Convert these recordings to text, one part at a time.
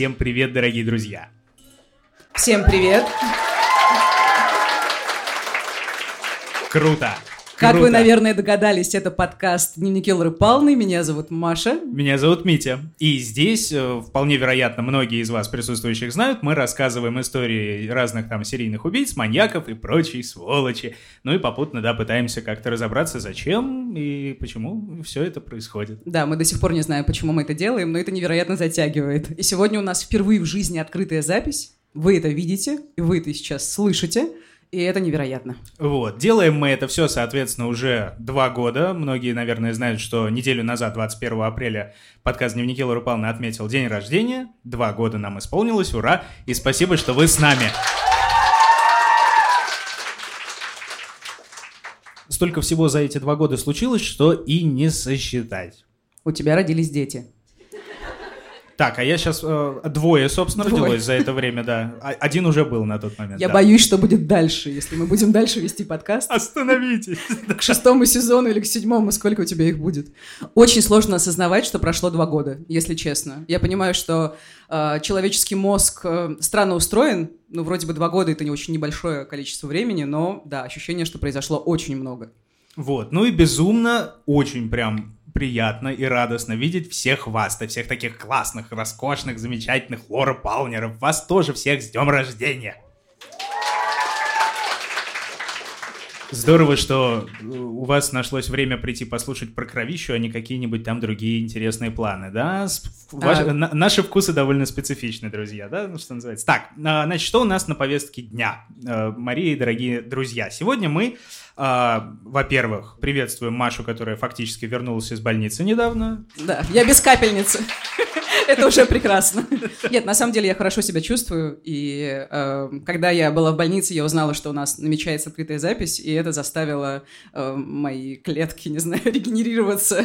Всем привет, дорогие друзья! Всем привет! Круто! Как Круто. вы, наверное, догадались, это подкаст «Дневники Лоры Павловны». Меня зовут Маша. Меня зовут Митя. И здесь, э, вполне вероятно, многие из вас, присутствующих, знают, мы рассказываем истории разных там серийных убийц, маньяков и прочей сволочи. Ну и попутно, да, пытаемся как-то разобраться, зачем и почему все это происходит. Да, мы до сих пор не знаем, почему мы это делаем, но это невероятно затягивает. И сегодня у нас впервые в жизни открытая запись. Вы это видите, и вы это сейчас слышите. И это невероятно. Вот. Делаем мы это все, соответственно, уже два года. Многие, наверное, знают, что неделю назад, 21 апреля, подкаст «Дневники Лоры Павловны» отметил день рождения. Два года нам исполнилось, ура! И спасибо, что вы с нами. Столько всего за эти два года случилось, что и не сосчитать. У тебя родились дети. Так, а я сейчас э, двое, собственно, Двое. родилось за это время, да. А- Один уже был на тот момент. Я да. боюсь, что будет дальше, если мы будем дальше вести подкаст. Остановитесь. К шестому сезону или к седьмому, сколько у тебя их будет. Очень сложно осознавать, что прошло два года, если честно. Я понимаю, что э, человеческий мозг э, странно устроен. Ну, вроде бы два года — это не очень небольшое количество времени, но, да, ощущение, что произошло очень много. Вот, ну и безумно, очень прям приятно и радостно видеть всех вас-то, всех таких классных, роскошных, замечательных Лора Палнеров. Вас тоже всех с днем рождения! Здорово, что э, у вас нашлось время прийти послушать про кровищу, а не какие-нибудь там другие интересные планы, да? С- ваш- А. на- наши вкусы довольно специфичны, друзья, да? Ну, что называется. Так, а, значит, что у нас на повестке дня? Э, Мария и дорогие друзья, сегодня мы, а, во-первых, приветствуем Машу, которая фактически вернулась из больницы недавно. Да, я без капельницы. Это уже прекрасно. Нет, на самом деле я хорошо себя чувствую. И э, когда я была в больнице, я узнала, что у нас намечается открытая запись, и это заставило э, мои клетки, не знаю, регенерироваться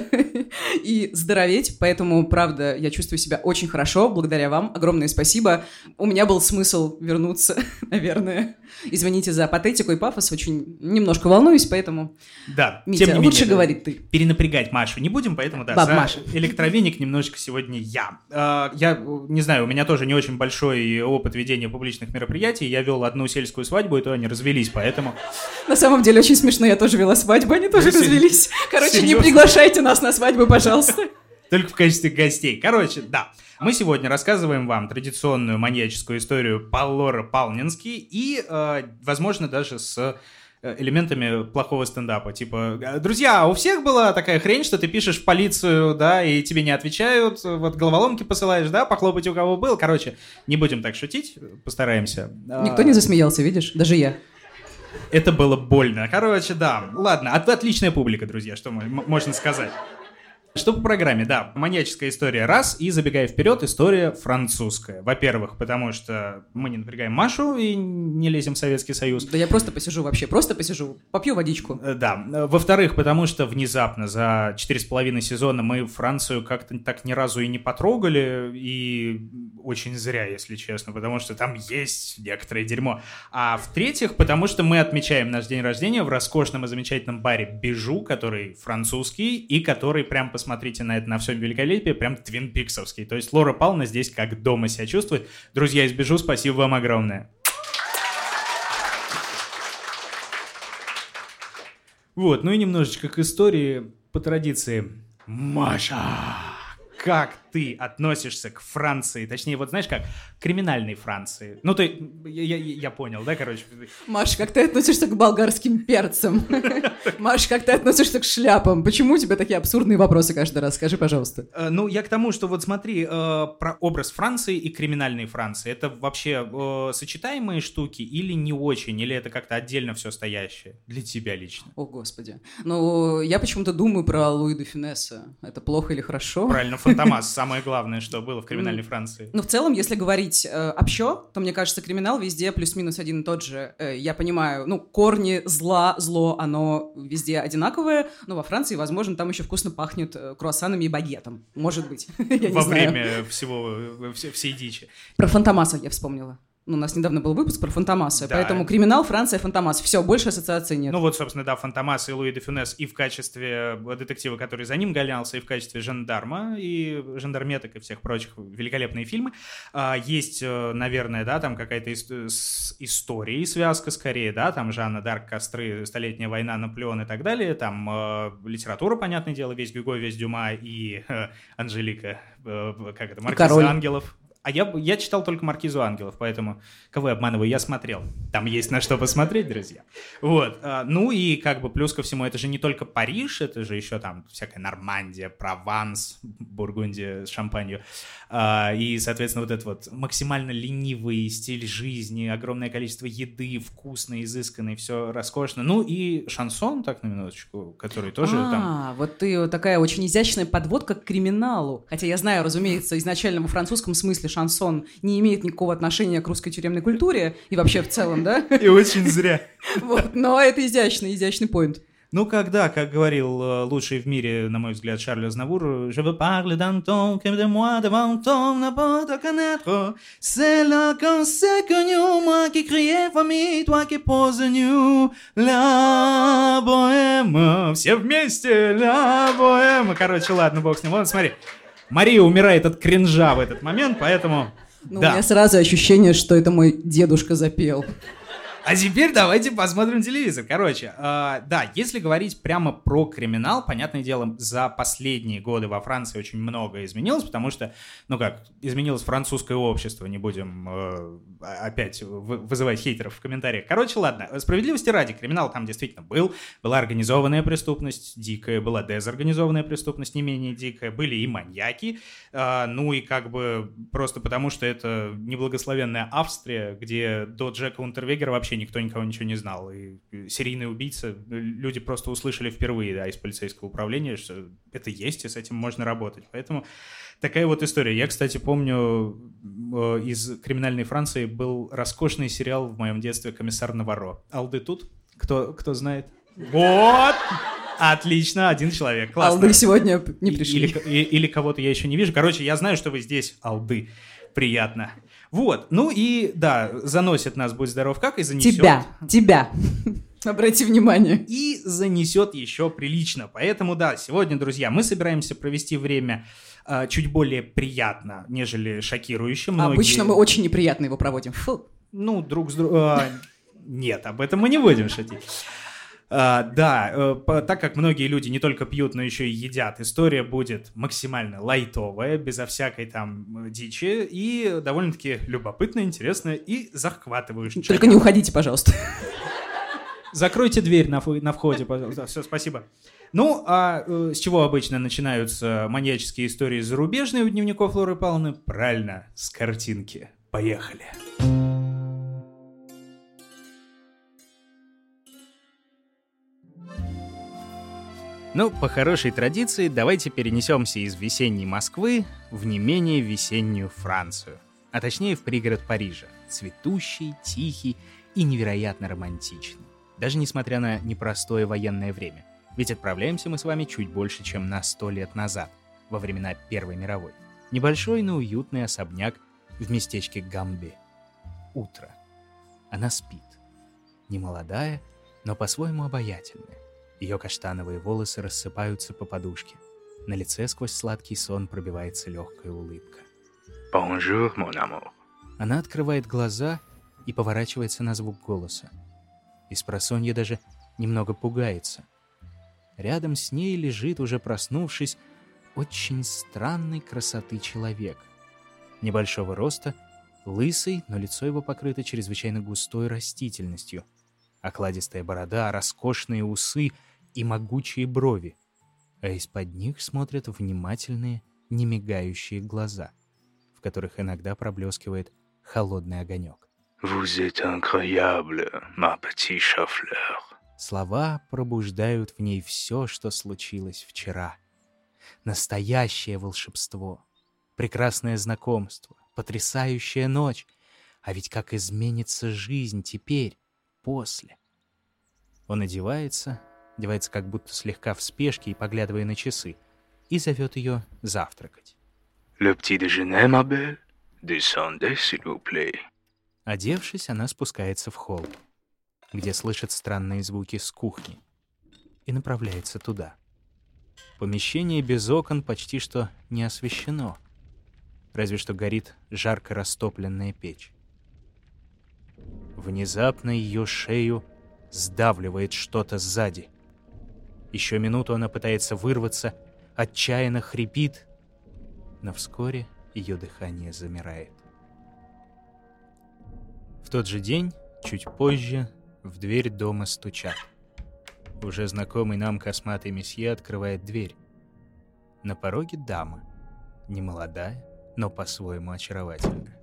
и здороветь. Поэтому, правда, я чувствую себя очень хорошо. Благодаря вам. Огромное спасибо. У меня был смысл вернуться, наверное. Извините за патетику и пафос. Очень немножко волнуюсь, поэтому... Да, Митя, тем не лучше менее, да. говорить ты. перенапрягать Машу не будем, поэтому да, Баб за Маша. электровеник немножечко сегодня я. А, Я не знаю, у меня тоже не очень большой опыт ведения публичных мероприятий. Я вел одну сельскую свадьбу, и то они развелись, поэтому... На самом деле очень смешно, я тоже вела свадьбу, они тоже развелись. Короче, не приглашайте нас на свадьбу, пожалуйста. Только в качестве гостей. Короче, да. Мы сегодня рассказываем вам традиционную маньяческую историю Паллора Палнинский и, э, возможно, даже с э, элементами плохого стендапа. Типа, э, друзья, у всех была такая хрень, что ты пишешь в полицию, да, и тебе не отвечают, вот головоломки посылаешь, да, похлопать у кого был. Короче, не будем так шутить, постараемся. Никто не засмеялся, видишь? Даже я. Это было больно. Короче, да. Ладно, от- отличная публика, друзья, что можно сказать. Что по программе? Да, маньяческая история раз, и забегая вперед, история французская. Во-первых, потому что мы не напрягаем Машу и не лезем в Советский Союз. Да я просто посижу вообще, просто посижу, попью водичку. Э, Да. Э, Во-вторых, потому что внезапно за четыре с половиной сезона мы Францию как-то так ни разу и не потрогали, и очень зря, если честно, потому что там есть некоторое дерьмо. А в-третьих, потому что мы отмечаем наш день рождения в роскошном и замечательном баре Бижу, который французский, и который, прям посмотрите на это, на всем великолепии, прям Твин Пиксовский. То есть Лора Павловна здесь как дома себя чувствует. Друзья из Бижу, спасибо вам огромное. Вот, ну и немножечко к истории по традиции. Маша, как ты относишься к Франции? Точнее, вот знаешь как, к криминальной Франции. Ну, ты, я, я- я понял, да, короче? Маш, как ты относишься к болгарским перцам? Маш, как ты относишься к шляпам? Почему у тебя такие абсурдные вопросы каждый раз? Скажи, пожалуйста. Э, Ну, я к тому, что вот смотри, э, про образ Франции и криминальной Франции. Это вообще э, сочетаемые штуки или не очень? Или это как-то отдельно все стоящее? Для тебя лично. О, господи. Ну, я почему-то думаю про Луи де Финесса. Это плохо или хорошо? Правильно, Фантомас, самое главное, что было в криминальной Франции. Ну, в целом, если говорить э, общо, то, мне кажется, криминал везде плюс-минус один и тот же. Э, я понимаю, ну, корни зла, зло, оно везде одинаковое, но во Франции, возможно, там еще вкусно пахнет э, круассанами и багетом. Может быть. Во время всего, э, все- всей дичи. Про Фантомаса я вспомнила. Ну, у нас недавно был выпуск про Фантомаса, Да. поэтому криминал, Франция, Фантомас. Все, больше ассоциаций нет. Ну вот, собственно, да, Фантомас и Луи де Фюнес и в качестве детектива, который за ним гонялся, и в качестве жандарма, и жандарметок, и всех прочих великолепные фильмы. А, есть, э, наверное, да, там какая-то ис- с историей связка скорее, да, там Жанна Дарк, Костры, Столетняя война, Наполеон и так далее. Там э, литература, понятное дело, весь Гюго, весь Дюма и э, Анжелика, э, как это, Король. ангелов. А я, я читал только «Маркизу ангелов», поэтому кого я обманываю, я смотрел. Там есть на что посмотреть, друзья. Вот. а, Ну и как бы плюс ко всему, это же не только Париж, это же еще там всякая Нормандия, Прованс, Бургундия с шампанью. А, И, соответственно, вот этот вот максимально ленивый стиль жизни, огромное количество еды, вкусной, изысканной, все роскошно. Ну и шансон, так на минуточку, который тоже а, там... вот ты такая очень изящная подводка к криминалу. Хотя я знаю, разумеется, изначально во французском смысле шансон не имеет никакого отношения к русской тюремной культуре и вообще в целом, да? И очень зря. Вот, но это изящный, изящный поинт. Ну, когда, как говорил э, лучший в мире, на мой взгляд, Шарль Азнавур, «Je veux parler d'un temps que de moi devant ton n'importe connaître. C'est là qu'on s'est connu, moi qui criais famille, toi qui poses nu. La bohème». Все вместе, la bohème. Короче, ладно, бог с ним. Вот, смотри. Мария умирает от кринжа в этот момент, поэтому... Ну, да. У меня сразу ощущение, что это мой дедушка запел. А теперь давайте посмотрим телевизор. Короче, э, да, если говорить прямо про криминал, понятное дело, за последние годы во Франции очень много изменилось, потому что, ну как, изменилось французское общество, не будем э, опять вы- вызывать хейтеров в комментариях. Короче, ладно, справедливости ради, криминал там действительно был, была организованная преступность, дикая, была дезорганизованная преступность, не менее дикая, были и маньяки, э, ну и как бы просто потому, что это неблагословенная Австрия, где до Джека Унтервегера вообще никто никого ничего не знал. И серийный убийца, э, люди просто услышали впервые, да, из полицейского управления, что это есть, и с этим можно работать. Поэтому такая вот история. Я, кстати, помню, э, из «Криминальной Франции» был роскошный сериал в моем детстве «Комиссар Наваро». Алды тут? Кто, кто знает? Вот! Отлично, один человек. Классно. Алды сегодня не пришли. Или, или кого-то я еще не вижу. Короче, я знаю, что вы здесь, алды. Приятно. Вот. Ну и, да, заносит нас, будь здоров, как, и занесет. Тебя, тебя. Обрати внимание. И занесет еще прилично. Поэтому, да, сегодня, друзья, мы собираемся провести время а, чуть более приятно, нежели шокирующе. Многие- Обычно мы очень неприятно его проводим. Фу. Ну, друг с другом... Нет, об этом мы не будем шутить. А, да, э, по- так как многие люди не только пьют, но еще и едят, история будет максимально лайтовая, безо всякой там э, дичи, и довольно-таки любопытная, интересная и захватывающая. Только не уходите, пожалуйста. Закройте дверь на, на входе, пожалуйста. Все, спасибо. Ну, а э, с чего обычно начинаются маньяческие истории зарубежные у дневников Лоры Павловны? Правильно, с картинки. Поехали. Ну, по хорошей традиции, давайте перенесемся из весенней Москвы в не менее весеннюю Францию. А точнее, в пригород Парижа. Цветущий, тихий и невероятно романтичный. Даже несмотря на непростое военное время. Ведь отправляемся мы с вами чуть больше, чем на сто лет назад, во времена Первой мировой. Небольшой, но уютный особняк в местечке Гамбе. Утро. Она спит. Немолодая, но по-своему обаятельная. Ее каштановые волосы рассыпаются по подушке. На лице сквозь сладкий сон пробивается легкая улыбка. Bonjour, mon amour. Она открывает глаза и поворачивается на звук голоса. Из просонья даже немного пугается. Рядом с ней лежит, уже проснувшись, очень странной красоты человек. Небольшого роста, лысый, но лицо его покрыто чрезвычайно густой растительностью. Окладистая борода, роскошные усы и могучие брови. А из-под них смотрят внимательные, немигающие глаза, в которых иногда проблескивает холодный огонек. Vous êtes incroyable, ma petite chauffleur. Слова пробуждают в ней все, что случилось вчера. Настоящее волшебство, прекрасное знакомство, потрясающая ночь. А ведь как изменится жизнь теперь, после. Он одевается, одевается как будто слегка в спешке и поглядывая на часы, и зовет ее завтракать. Le petit déjeuner, ma belle? Descendez, s'il vous plaît. Одевшись, она спускается в холл, где слышит странные звуки с кухни, и направляется туда. Помещение без окон почти что не освещено, разве что горит жарко растопленная печь. Внезапно ее шею сдавливает что-то сзади. Еще минуту она пытается вырваться, отчаянно хрипит, но вскоре ее дыхание замирает. В тот же день, чуть позже, в дверь дома стучат. Уже знакомый нам косматый месье открывает дверь. На пороге дама. Немолодая, но по-своему очаровательная.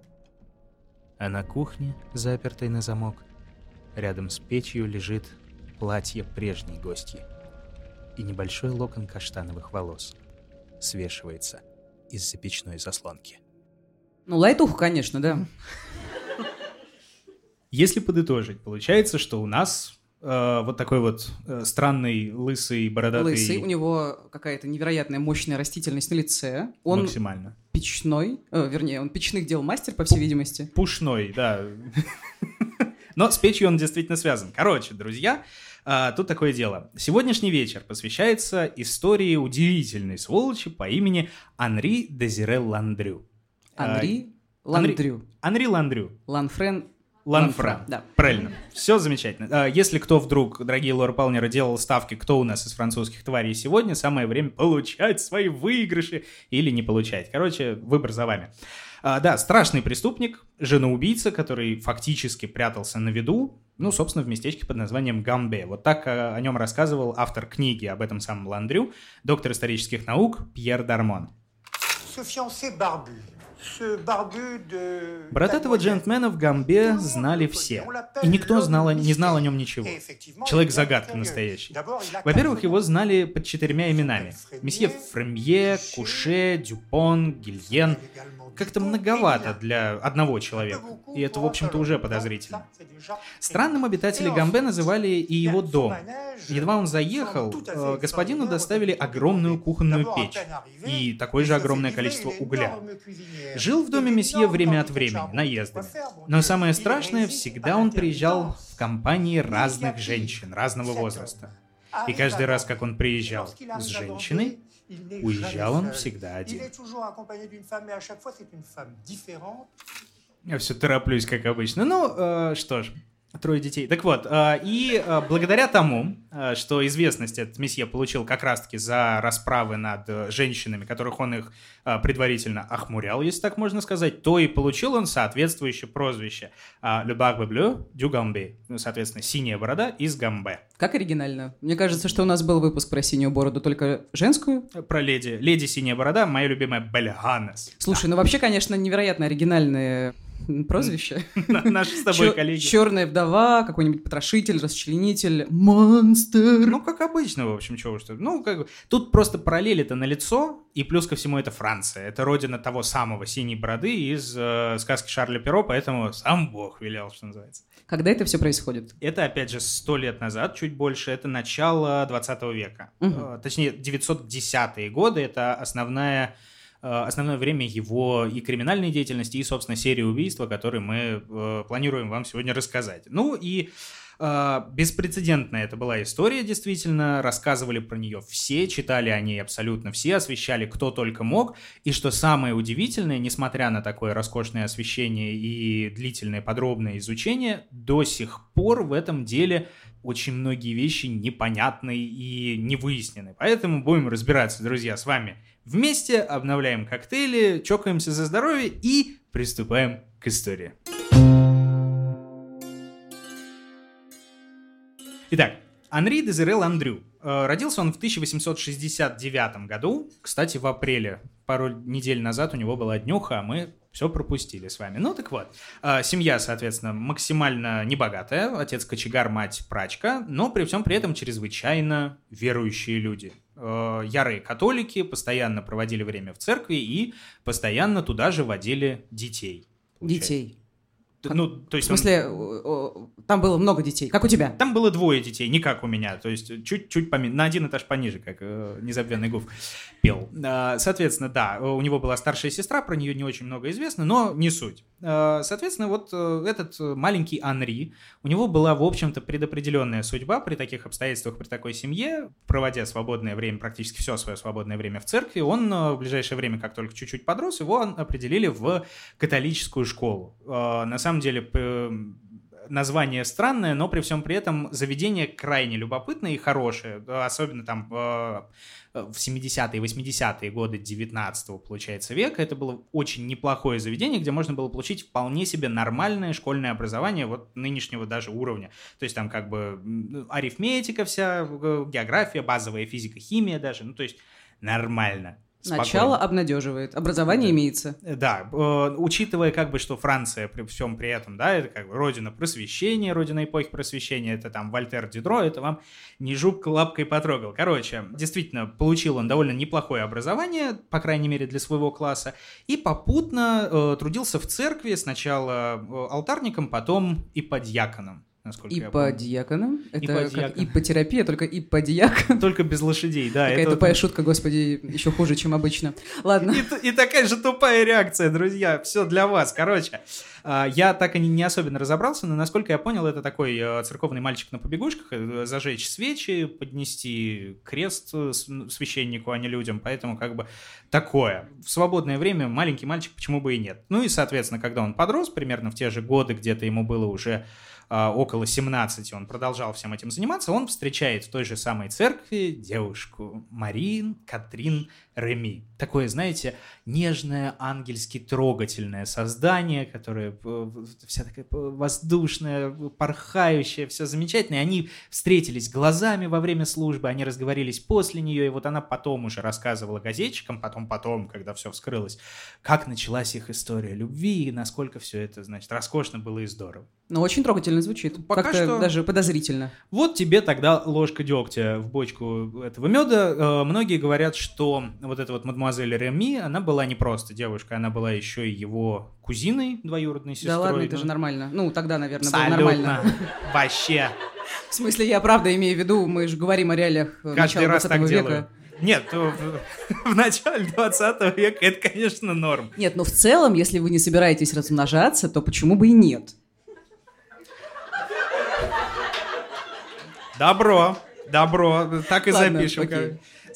А на кухне, запертой на замок, рядом с печью лежит платье прежней гостьи и небольшой локон каштановых волос свешивается из-за печной заслонки. Ну, лайтуха, конечно, да. Если подытожить, получается, что у нас э, вот такой вот э, странный, лысый, бородатый... Лысый, у него какая-то невероятная мощная растительность на лице. Он Максимально. Печной, э, вернее, он печных дел мастер, по всей видимости. Пушной, да. Но с печью он действительно связан. Короче, друзья, э, тут такое дело. Сегодняшний вечер посвящается истории удивительной сволочи по имени Анри Дезире Ландрю. Анри Анри- Ландрю. Анри Ландрю. Ланфрен. Ланфра. да. Правильно. Все замечательно. А, Если кто вдруг, дорогие Лора Палнеры, делал ставки, кто у нас из французских тварей сегодня, самое время получать свои выигрыши или не получать. Короче, выбор за вами. А, да, страшный преступник, женоубийца, который фактически прятался на виду, ну, собственно, в местечке под названием Гамбе. Вот так а, о нем рассказывал автор книги об этом самом Ландрю, доктор исторических наук Пьер Дармон. Ce fiancé barbu. Бородатого джентльмена в Гамбе знали все, и никто знал, не знал о нем ничего. Человек-загадка настоящий. Во-первых, его знали под четырьмя именами. Месье Фремье, Куше, Дюпон, Гильен. Как-то многовато для одного человека. И это, в общем-то, уже подозрительно. Странным обитатели Гамбе называли и его дом. Едва он заехал, э, господину доставили огромную кухонную печь и такое же огромное количество угля. Жил в доме месье время от времени, наездами. Но самое страшное, всегда он приезжал в компании разных женщин, разного возраста. И каждый раз, как он приезжал с женщиной, уезжал он всегда один. Я все тороплюсь, как обычно. Ну, э, что ж, трое детей. Так вот, э, и э, благодаря тому, э, что известность этот месье получил как раз-таки за расправы над женщинами, которых он их предварительно охмурял, если так можно сказать, то и получил он соответствующее прозвище э, «Le Barbe Bleue du Gambé», ну, соответственно, «Синяя борода из Гамбе». Как оригинально. Мне кажется, что у нас был выпуск про синюю бороду, только женскую. Про леди. Леди Синяя борода, моя любимая Бельганес. Слушай, ну вообще, конечно, невероятно оригинальные м, прозвища. Наши с тобой коллеги. Черная вдова, какой-нибудь потрошитель, расчленитель, монстр. Ну, как обычно, в общем, чего что. Ну, как тут просто параллели-то на лицо, и плюс ко всему это Франция. Это родина того самого синей бороды из э, сказки Шарля Перо, поэтому сам Бог велел, что называется. Когда это все происходит? Это, опять же, сто лет назад, чуть больше, это начало 20 века. Э, Точнее, 910-е годы, это основная основное время его и криминальной деятельности, и, собственно, серии убийства, которые мы э, планируем вам сегодня рассказать. Ну и э, беспрецедентная это была история, действительно. Рассказывали про нее все, читали о ней абсолютно все, освещали кто только мог. И что самое удивительное, несмотря на такое роскошное освещение и длительное подробное изучение, до сих пор в этом деле очень многие вещи непонятны и не выяснены. Поэтому будем разбираться, друзья, с вами вместе, обновляем коктейли, чокаемся за здоровье и приступаем к истории. Итак, Анри Дезире Ландрю. Э, Родился он в 1869 году. Кстати, в апреле, пару недель назад у него была днюха, а мы все пропустили с вами. Ну так вот, э, семья, соответственно, максимально небогатая. Отец кочегар, мать прачка, но при всем при этом чрезвычайно верующие люди. Э, Ярые католики постоянно проводили время в церкви и постоянно туда же водили детей. получается. Детей. Ну, то В есть он- смысле, о, о, там было много детей. Как у тебя? там было двое детей, не как у меня, то есть чуть-чуть поменьше, на один этаж пониже, как э, незабвенный Гуф пел. А, соответственно, да, у него была старшая сестра, про нее не очень много известно, но не суть. Э, Соответственно, вот э, этот э, маленький Анри, у него была, в общем-то, предопределенная судьба при таких обстоятельствах, при такой семье, проводя свободное время, практически все свое свободное время в церкви, он э, в ближайшее время, как только чуть-чуть подрос, его определили в католическую школу. Э, На самом деле, п- название странное, но при всем при этом заведение крайне любопытное и хорошее, особенно там э, в 70-е, 80-е годы 19-го, получается, века. Это было очень неплохое заведение, где можно было получить вполне себе нормальное школьное образование вот нынешнего даже уровня. То есть там как бы арифметика вся, э, география, базовая физика, химия даже, ну то есть нормально. Начало спокойно. обнадеживает. Образование Да. имеется. Да, э, учитывая как бы, что Франция при всем при этом, да, это как бы родина просвещения, родина эпохи просвещения, это там Вольтер Дидро, это вам не жук лапкой потрогал. Короче, действительно, получил он довольно неплохое образование, по крайней мере для своего класса, и попутно э, трудился в церкви, сначала э, алтарником, потом и подьяконом. Насколько я помню. Иподиаконом. Это как ипотерапия, только иподиакон. Только без лошадей, да. Такая это тупая шутка, господи, еще хуже, чем обычно. Ладно. И, и такая же тупая реакция, друзья. Все для вас. Короче, а, я так и не, особенно разобрался, но насколько я понял, это такой э, церковный мальчик на побегушках. э, Зажечь свечи, поднести крест э, священнику, а не людям. Поэтому как бы такое. В свободное время маленький мальчик почему бы и нет. Ну и, соответственно, когда он подрос, примерно в те же годы, где-то ему было уже около 17, он продолжал всем этим заниматься, он встречает в той же самой церкви девушку Марин Катрин Реми. Такое, знаете, нежное, ангельски трогательное создание, которое э, вся такая э, воздушная, порхающая, все замечательное. И Они встретились глазами во время службы, они разговорились после нее, и вот она потом уже рассказывала газетчикам, потом-потом, когда все вскрылось, как началась их история любви, и насколько все это, значит, роскошно было и здорово. Но очень трогательно звучит. Пока Как-то что- даже подозрительно. Вот тебе тогда ложка дегтя в бочку этого меда. Э, Многие говорят, что вот эта вот мадемуазель Реми, она была не просто девушка, она была еще и его кузиной двоюродной сестрой. Да ладно, это же нормально. Ну, тогда, наверное, было Абсолютно. нормально. Вообще. В смысле, я правда имею в виду, мы же говорим о реалиях э, Каждый раз 20 так века. делаю. Нет, в, в начале 20 века это, конечно, норм. Нет, но в целом, если вы не собираетесь размножаться, то почему бы и нет? Добро, добро, так и Ладно, запишем. как-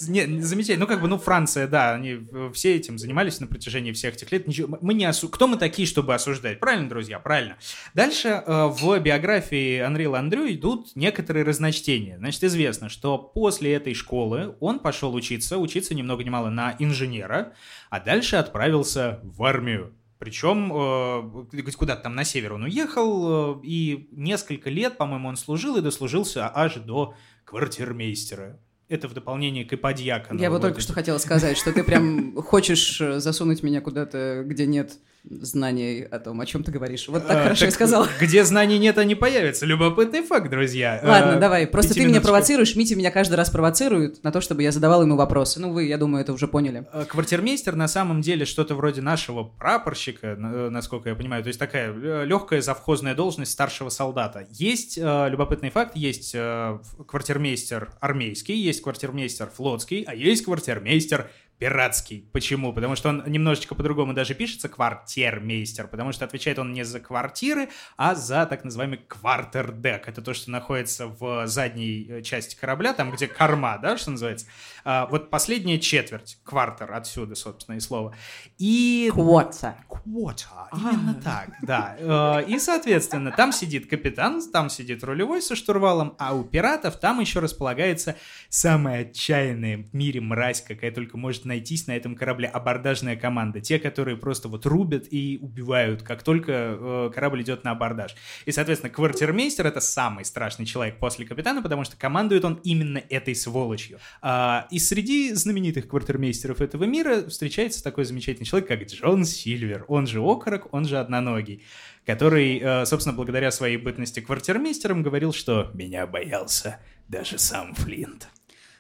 Не, замечательно. Ну, как бы, ну, Франция, да, они все этим занимались на протяжении всех этих лет. Ничего, мы не осу... Кто мы такие, чтобы осуждать? Правильно, друзья, правильно. Дальше э, в биографии Анри Ландрю идут некоторые разночтения. Значит, известно, что после этой школы он пошел учиться, учиться ни много ни мало на инженера, а дальше отправился в армию. Причем э, куда-то там на север он уехал, э, и несколько лет, по-моему, он служил и дослужился аж до квартирмейстера. Это в дополнение к иподьякону. Я вот только что хотела сказать, что ты прям хочешь э, засунуть меня куда-то, где нет знаний о том, о чем ты говоришь. Вот так А, хорошо и сказала. Где знаний нет, они появятся. Любопытный факт, друзья. Ладно, А, давай. Просто ты меня провоцируешь, Митя меня каждый раз провоцирует на то, чтобы я задавал ему вопросы. Ну, вы, я думаю, это уже поняли. А, Квартирмейстер на самом деле что-то вроде нашего прапорщика, э, насколько я понимаю. То есть такая э, легкая завхозная должность старшего солдата. Есть э, любопытный факт, есть э, квартирмейстер армейский, есть квартирмейстер флотский, а есть квартирмейстер пиратский. Почему? Потому что он немножечко по-другому даже пишется, квартирмейстер, потому что отвечает он не за квартиры, а за так называемый квартердек. Это то, что находится в задней э, части корабля, там, где корма, да, что называется. А, вот последняя четверть, квартер, отсюда, собственно, и слово. И... Квотса. Quarter, именно так, да. Э, И, соответственно, там сидит капитан, там сидит рулевой со штурвалом, а у пиратов там еще располагается самая отчаянная в мире мразь, какая только может найтись на этом корабле, абордажная команда. Те, которые просто вот рубят и убивают, как только э, корабль идет на абордаж. И, соответственно, квартирмейстер — это самый страшный человек после капитана, потому что командует он именно этой сволочью. А, и среди знаменитых квартирмейстеров этого мира встречается такой замечательный человек, как Джон Сильвер. Он же окорок, он же одноногий который, э, собственно, благодаря своей бытности квартирмейстером говорил, что «меня боялся даже сам Флинт».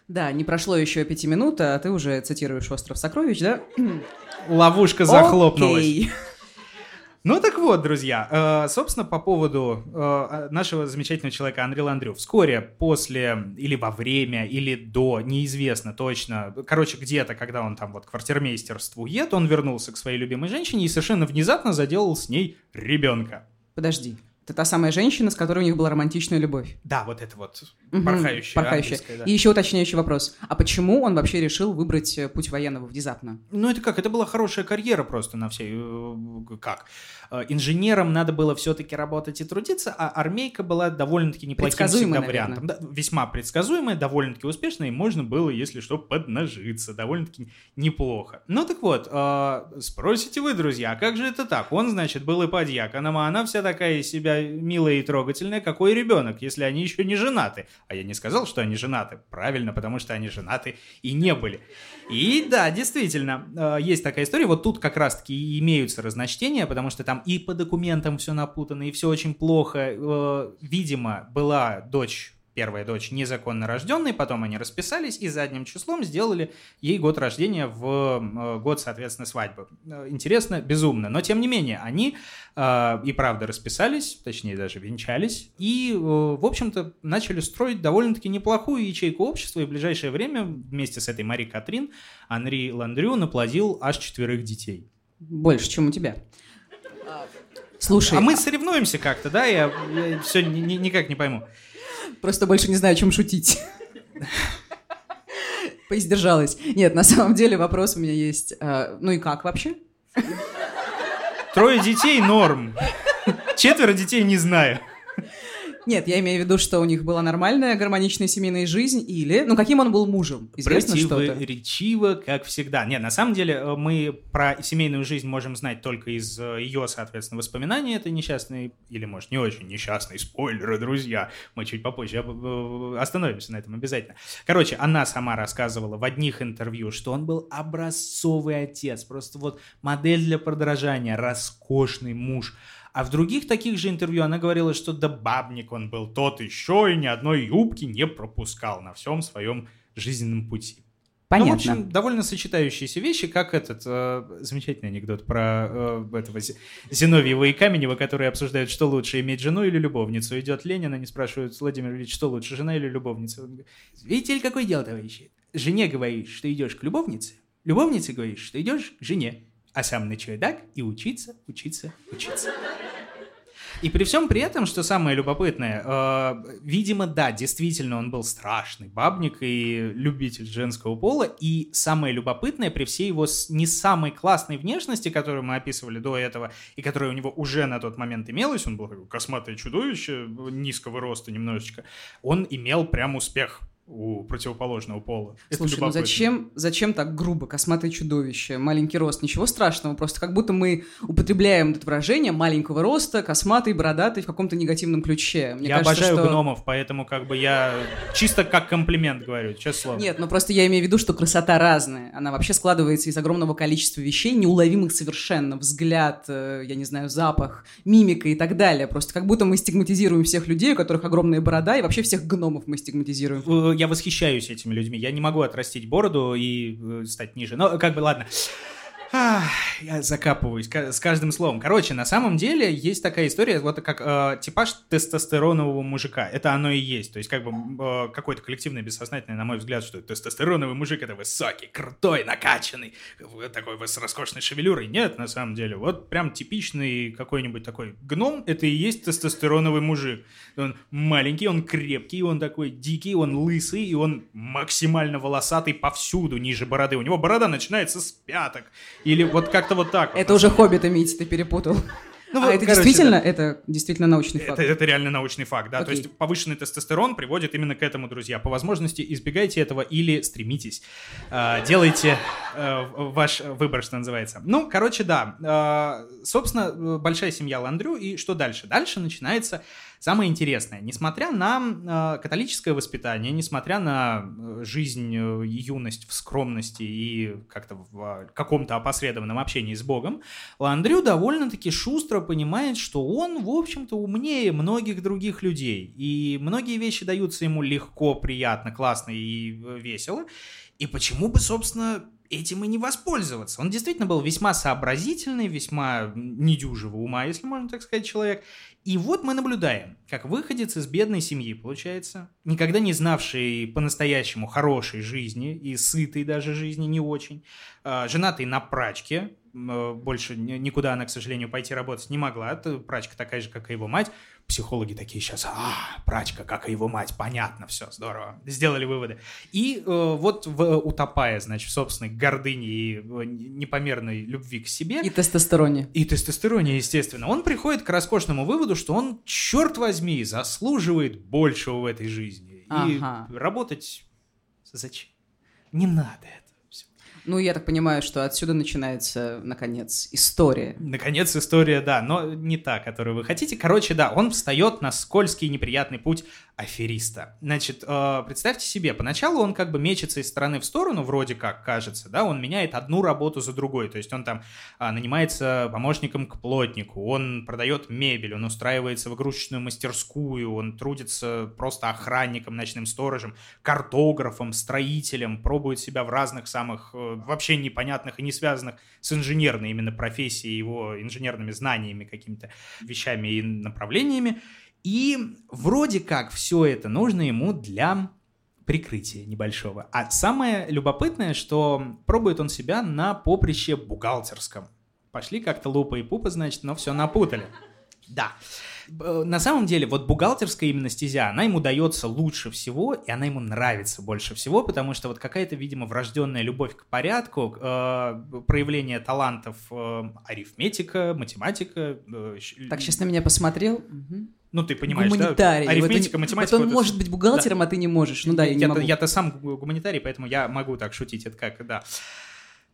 Да, не прошло еще пяти минут, а ты уже цитируешь «Остров сокровищ», да? Ловушка захлопнулась. Окей. Ну так вот, друзья, э, собственно, по поводу э, нашего замечательного человека Андрея Ландрю. Вскоре после, или во время, или до, неизвестно точно, короче, где-то, когда он там вот квартирмейстерствует, он вернулся к своей любимой женщине и совершенно внезапно заделал с ней ребенка. Подожди. Это та самая женщина, с которой у них была романтичная любовь. Да, вот это вот Мгм, порхающая. порхающая. да. И еще уточняющий вопрос. А почему он вообще решил выбрать э, путь военного внезапно? Ну, это как? Это была хорошая карьера просто на всей... э, Как? Э, Инженером надо было все-таки работать и трудиться, а армейка была довольно-таки неплохим всегда вариантом. Да, весьма предсказуемая, довольно-таки успешная, и можно было, если что, поднажиться. Довольно-таки неплохо. Ну, так вот, э, спросите вы, друзья, а как же это так? Он, значит, был и подьяконом, а она вся такая из себя милая и трогательная. Какой ребенок, если они еще не женаты? А я не сказал, что они женаты. Правильно, потому что они женаты и не были. И да, действительно, э, есть такая история. Вот тут как раз-таки имеются разночтения, потому что там и по документам все напутано, и все очень плохо. Э, Видимо, была дочь первая дочь незаконно рожденной, потом они расписались и задним числом сделали ей год рождения в э, год, соответственно, свадьбы. Э, Интересно, безумно, но тем не менее они э, и правда расписались, точнее даже венчались, и, э, в общем-то, начали строить довольно-таки неплохую ячейку общества, и в ближайшее время вместе с этой Мари Катрин Анри Ландрю наплодил аж четверых детей. Больше, чем у тебя. Слушай, а мы соревнуемся как-то, да? Я, все никак не пойму. Просто больше не знаю, о чем шутить. Поиздержалась. Нет, на самом деле вопрос у меня есть. А, Ну и как вообще? Трое детей норм. Четверо детей не знаю. Нет, я имею в виду, что у них была нормальная гармоничная семейная жизнь или... Ну, каким он был мужем? Известно что-то? Противоречиво, как всегда. Нет, на самом деле э, мы про семейную жизнь можем знать только из э, ее, соответственно, воспоминаний этой несчастной, или, может, не очень несчастной, спойлеры, друзья. Мы чуть попозже э, остановимся на этом обязательно. Короче, она сама рассказывала в одних интервью, что он был образцовый отец, просто вот модель для подражания, роскошный муж. А в других таких же интервью она говорила, что да бабник он был тот еще и ни одной юбки не пропускал на всем своем жизненном пути. Понятно. Ну, в общем, довольно сочетающиеся вещи, как этот э, замечательный анекдот про э, этого Зи- Зиновьева и Каменева, которые обсуждают, что лучше, иметь жену или любовницу. Идет Ленин, они спрашивают, Владимир Ильич, что лучше, жена или любовница? Он говорит, Видите ли, какое дело, товарищи? Жене говоришь, что идешь к любовнице, любовнице говоришь, что идешь к жене, а сам на чердак и учиться, учиться, учиться. И при всем при этом, что самое любопытное, э, видимо, да, действительно, он был страшный бабник и любитель женского пола. И самое любопытное, при всей его не самой классной внешности, которую мы описывали до этого, и которая у него уже на тот момент имелась, он был косматое чудовище, низкого роста немножечко, он имел прям успех у противоположного пола. Это Слушай, ну зачем, зачем так грубо? Косматое чудовище, маленький рост. Ничего страшного, просто как будто мы употребляем это выражение маленького роста, косматый, бородатый в каком-то негативном ключе. Мне я кажется, обожаю что... гномов, поэтому как бы я чисто как комплимент говорю, честное слово. Нет, ну просто я имею в виду, что красота разная. Она вообще складывается из огромного количества вещей, неуловимых совершенно. Взгляд, э, я не знаю, запах, мимика и так далее. Просто как будто мы стигматизируем всех людей, у которых огромная борода, и вообще всех гномов мы стигматизируем. Я восхищаюсь этими людьми. Я не могу отрастить бороду и э, стать ниже. Но как бы ладно. Я закапываюсь ка- с каждым словом. Короче, на самом деле есть такая история, вот как э, типаж тестостеронового мужика. Это оно и есть. То есть как бы э, какой-то коллективный бессознательный, на мой взгляд, что тестостероновый мужик это высокий, крутой, накачанный, такой с роскошной шевелюрой. Нет, на самом деле. Вот прям типичный какой-нибудь такой гном, это и есть тестостероновый мужик. Он маленький, он крепкий, он такой дикий, он лысый, и он максимально волосатый повсюду, ниже бороды. У него борода начинается с пяток. Или вот как-то вот так. вот. Это уже «Хоббита», Митя, ты перепутал. Ну, а вот, это короче, действительно, да. это действительно научный факт. Это, это реально научный факт, да. То Окей. есть повышенный тестостерон приводит именно к этому, друзья. По возможности избегайте этого или стремитесь. А, делайте э, ваш выбор, что называется. Ну, короче, да. А, собственно, э, большая семья Ландрю. И что дальше? Дальше начинается самое интересное. Несмотря на э, католическое воспитание, несмотря на э, жизнь э, и юность в скромности и как-то в э, каком-то опосредованном общении с Богом, Ландрю довольно-таки шустро понимает, что он, в общем-то, умнее многих других людей. И многие вещи даются ему легко, приятно, классно и э, весело. И почему бы, собственно, этим и не воспользоваться. Он действительно был весьма сообразительный, весьма недюжего ума, если можно так сказать, человек. И вот мы наблюдаем, как выходец из бедной семьи, получается, никогда не знавший по-настоящему хорошей жизни и сытой даже жизни не очень, а, женатый на прачке, больше никуда она, к сожалению, пойти работать не могла. Это прачка такая же, как и его мать. Психологи такие сейчас, а, прачка, как и его мать, понятно, все, здорово. Сделали выводы. И э, вот в, утопая, значит, в собственной гордыне и непомерной любви к себе. И тестостероне. И тестостероне, естественно. Он приходит к роскошному выводу, что он, черт возьми, заслуживает большего в этой жизни. Ага. И работать зачем? Не надо это. Ну, я так понимаю, что отсюда начинается, наконец, история. Наконец, история, да, но не та, которую вы хотите. Короче, да, он встает на скользкий неприятный путь афериста. Значит, э, представьте себе, поначалу он как бы мечется из стороны в сторону, вроде как кажется, да, он меняет одну работу за другой, то есть он там э, нанимается помощником к плотнику, он продает мебель, он устраивается в игрушечную мастерскую, он трудится просто охранником, ночным сторожем, картографом, строителем, пробует себя в разных самых э, вообще непонятных и не связанных с инженерной именно профессией, его инженерными знаниями, какими-то вещами и направлениями, и вроде как все это нужно ему для прикрытия небольшого. А самое любопытное, что пробует он себя на поприще бухгалтерском. Пошли как-то лупа и пупа, значит, но все напутали. Да. На самом деле, вот бухгалтерская именно стезя, она ему дается лучше всего, и она ему нравится больше всего, потому что вот какая-то, видимо, врожденная любовь к порядку, э, проявление талантов э, арифметика, математика. Э, так, сейчас на меня посмотрел. Угу. Ну, ты понимаешь, гуманитарий. да? Арифметика, вот математика. Вот он вот может быть бухгалтером, да. а ты не можешь. Ну да, я, я не могу. Я-то сам гуманитарий, поэтому я могу так шутить. Это как, да.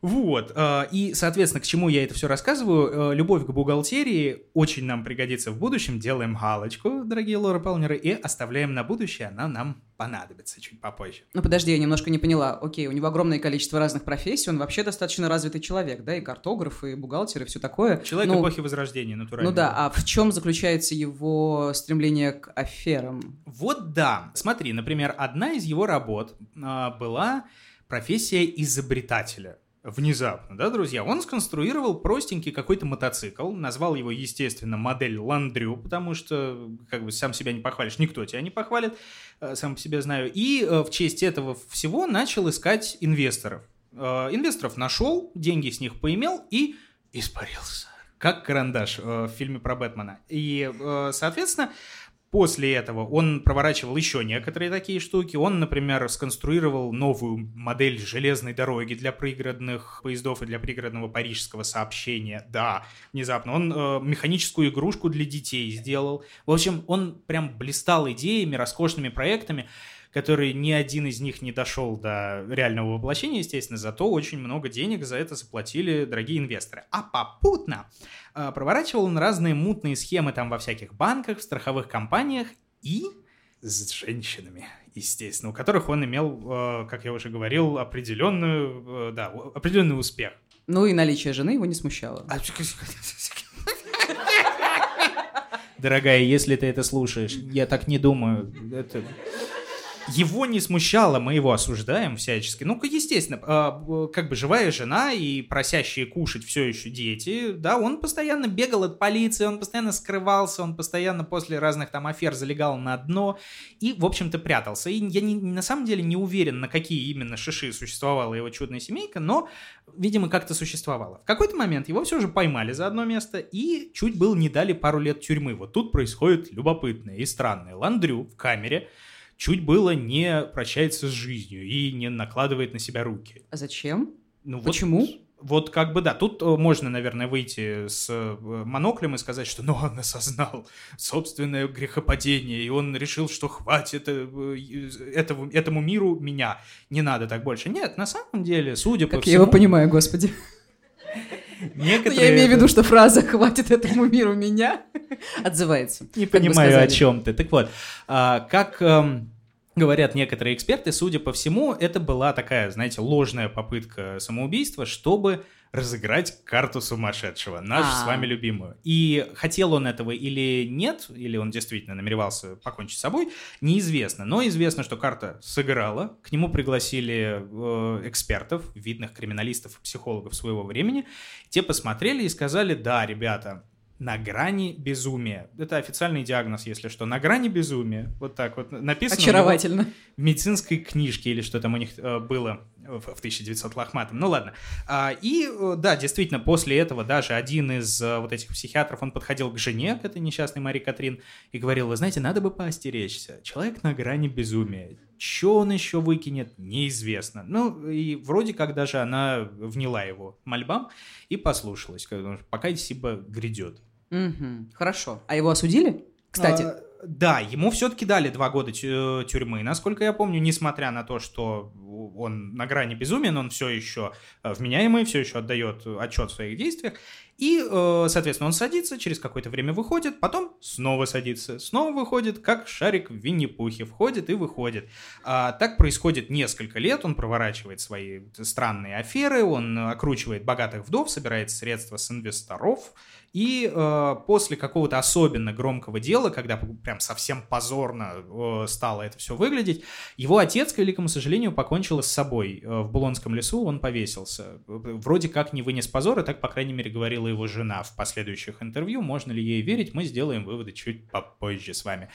Вот, э, и, соответственно, к чему я это все рассказываю, э, любовь к бухгалтерии очень нам пригодится в будущем, делаем галочку, дорогие Лора Палмеры, и оставляем на будущее, она нам понадобится чуть попозже. Ну, подожди, я немножко не поняла. Окей, у него огромное количество разных профессий, он вообще достаточно развитый человек, да, и картограф, и бухгалтер, и все такое. Человек ну, эпохи Возрождения, натурально. Ну да, а в чем заключается его стремление к аферам? Вот да. Смотри, например, одна из его работ а, была профессия изобретателя внезапно, да, друзья, он сконструировал простенький какой-то мотоцикл, назвал его, естественно, модель Ландрю, потому что, как бы, сам себя не похвалишь, никто тебя не похвалит, э, сам по себе знаю, и э, в честь этого всего начал искать инвесторов. Э, инвесторов нашел, деньги с них поимел и испарился. Как карандаш в фильме про Бэтмена. И, соответственно, После этого он проворачивал еще некоторые такие штуки. Он, например, сконструировал новую модель железной дороги для пригородных поездов и для пригородного парижского сообщения. Да, внезапно. Он э, механическую игрушку для детей сделал. В общем, он прям блистал идеями, роскошными проектами которые ни один из них не дошел до реального воплощения, естественно, зато очень много денег за это заплатили дорогие инвесторы. А попутно э, проворачивал он разные мутные схемы там во всяких банках, в страховых компаниях и с женщинами, естественно, у которых он имел, э, как я уже говорил, определенную, э, да, определенный успех. Ну и наличие жены его не смущало. А Дорогая, если ты это слушаешь, я так не думаю. Это его не смущало, мы его осуждаем всячески. Ну, естественно, а, как бы живая жена и просящие кушать все еще дети, да, он постоянно бегал от полиции, он постоянно скрывался, он постоянно после разных там афер залегал на дно и, в общем-то, прятался. И я не, на самом деле не уверен, на какие именно шиши существовала его чудная семейка, но, видимо, как-то существовала. В какой-то момент его все же поймали за одно место и чуть было не дали пару лет тюрьмы. Вот тут происходит любопытное и странное. Ландрю в камере чуть было не прощается с жизнью и не накладывает на себя руки. А зачем? Ну, Почему? Вот, вот как бы да, тут э, можно, наверное, выйти с э, моноклем и сказать, что ну он осознал собственное грехопадение, и он решил, что хватит э, этому, этому миру меня, не надо так больше. Нет, на самом деле, судя как по всему... я его понимаю, господи. Некоторые... Я имею в виду, что фраза «хватит этому миру меня» отзывается. Не понимаю, о чем ты. Так вот, а, как эм, говорят некоторые эксперты, судя по всему, это была такая, знаете, ложная попытка самоубийства, чтобы разыграть карту сумасшедшего, нашу А. с вами любимую. И хотел он этого или нет, или он действительно намеревался покончить с собой, неизвестно. Но известно, что карта сыграла. К нему пригласили э, экспертов, видных криминалистов и психологов своего времени. Те посмотрели и сказали, да, ребята, на грани безумия. Это официальный диагноз, если что. На грани безумия. Вот так вот написано. Очаровательно. в медицинской книжке или что там у них э, было в, в 1900 лохматом. Ну ладно. А, и э, да, действительно, после этого даже один из э, вот этих психиатров, он подходил к жене, к этой несчастной Мари Катрин, и говорил, вы знаете, надо бы поостеречься. Человек на грани безумия. Что он еще выкинет, неизвестно. Ну, и вроде как даже она вняла его мольбам и послушалась, что пока ибо грядет. Мгм. Хорошо. А его осудили? Кстати. А, да, ему все-таки дали два года тю- тюрьмы, насколько я помню, несмотря на то, что он на грани безумия, но он все еще э, вменяемый, все еще отдает отчет в своих действиях. И, э, соответственно, он садится, через какое-то время выходит, потом снова садится, снова выходит, как шарик в Винни-Пухе, входит и выходит. А, так происходит несколько лет, он проворачивает свои странные аферы, он окручивает богатых вдов, собирает средства с инвесторов, и э, после какого-то особенно громкого дела, когда прям совсем позорно э, стало это все выглядеть, его отец, к великому сожалению, покончил с собой. Э, в Булонском лесу он повесился. Э, Вроде как не вынес позора, так, по крайней мере, говорила его жена в последующих интервью. Можно ли ей верить, мы сделаем выводы чуть попозже с вами.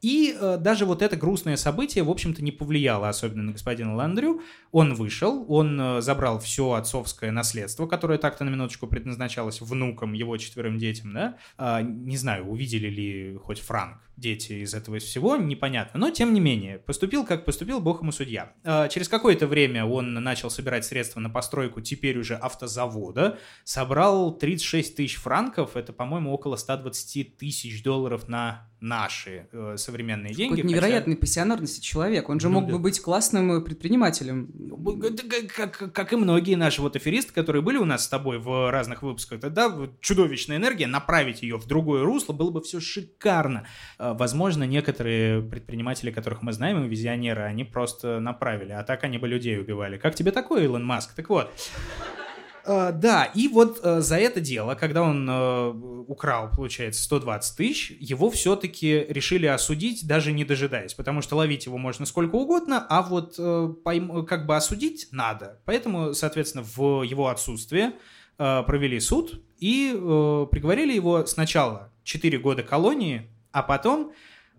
И э, даже вот это грустное событие, в общем-то, не повлияло особенно на господина Ландрю. Он вышел, он э, забрал все отцовское наследство, которое так-то на минуточку предназначалось внукам его четверым детям, да. А, не знаю, увидели ли хоть Франк дети из этого всего, непонятно. Но, тем не менее, поступил как поступил, бог ему судья. А, через какое-то время он начал собирать средства на постройку теперь уже автозавода, собрал 36 тысяч франков, это, по-моему, около 120 тысяч долларов на наши э, современные деньги. Какой-то хотя- пассионарности человек. Он же Ну мог да. бы быть классным э, предпринимателем. Как, как- как и многие наши вот аферисты, которые были у нас с тобой в разных выпусках, тогда чудовищная энергия, направить ее в другое русло, было бы все шикарно. А, Возможно, некоторые предприниматели, которых мы знаем, и визионеры, они просто направили, а так они бы людей убивали. Как тебе такое, Илон Маск? Так вот, Э, Да, и вот э, за это дело, когда он э, украл, получается, 120 тысяч, его все-таки решили осудить, даже не дожидаясь, потому что ловить его можно сколько угодно, а вот э, как бы осудить надо. Поэтому, соответственно, в его отсутствие провели суд и приговорили его сначала 4 года колонии, а потом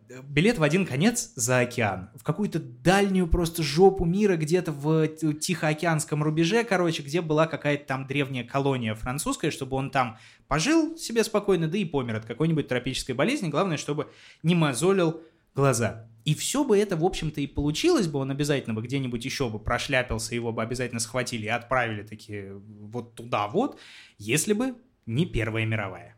э, билет в один конец за океан. В какую-то дальнюю просто жопу мира, где-то в т- Тихоокеанском рубеже, короче, где была какая-то там древняя колония французская, чтобы он там пожил себе спокойно, да и помер от какой-нибудь тропической болезни. Главное, чтобы не мозолил глаза. И все бы это, в общем-то, и получилось бы, он обязательно бы где-нибудь еще бы прошляпился, его бы обязательно схватили и отправили такие вот туда вот, если бы не Первая мировая.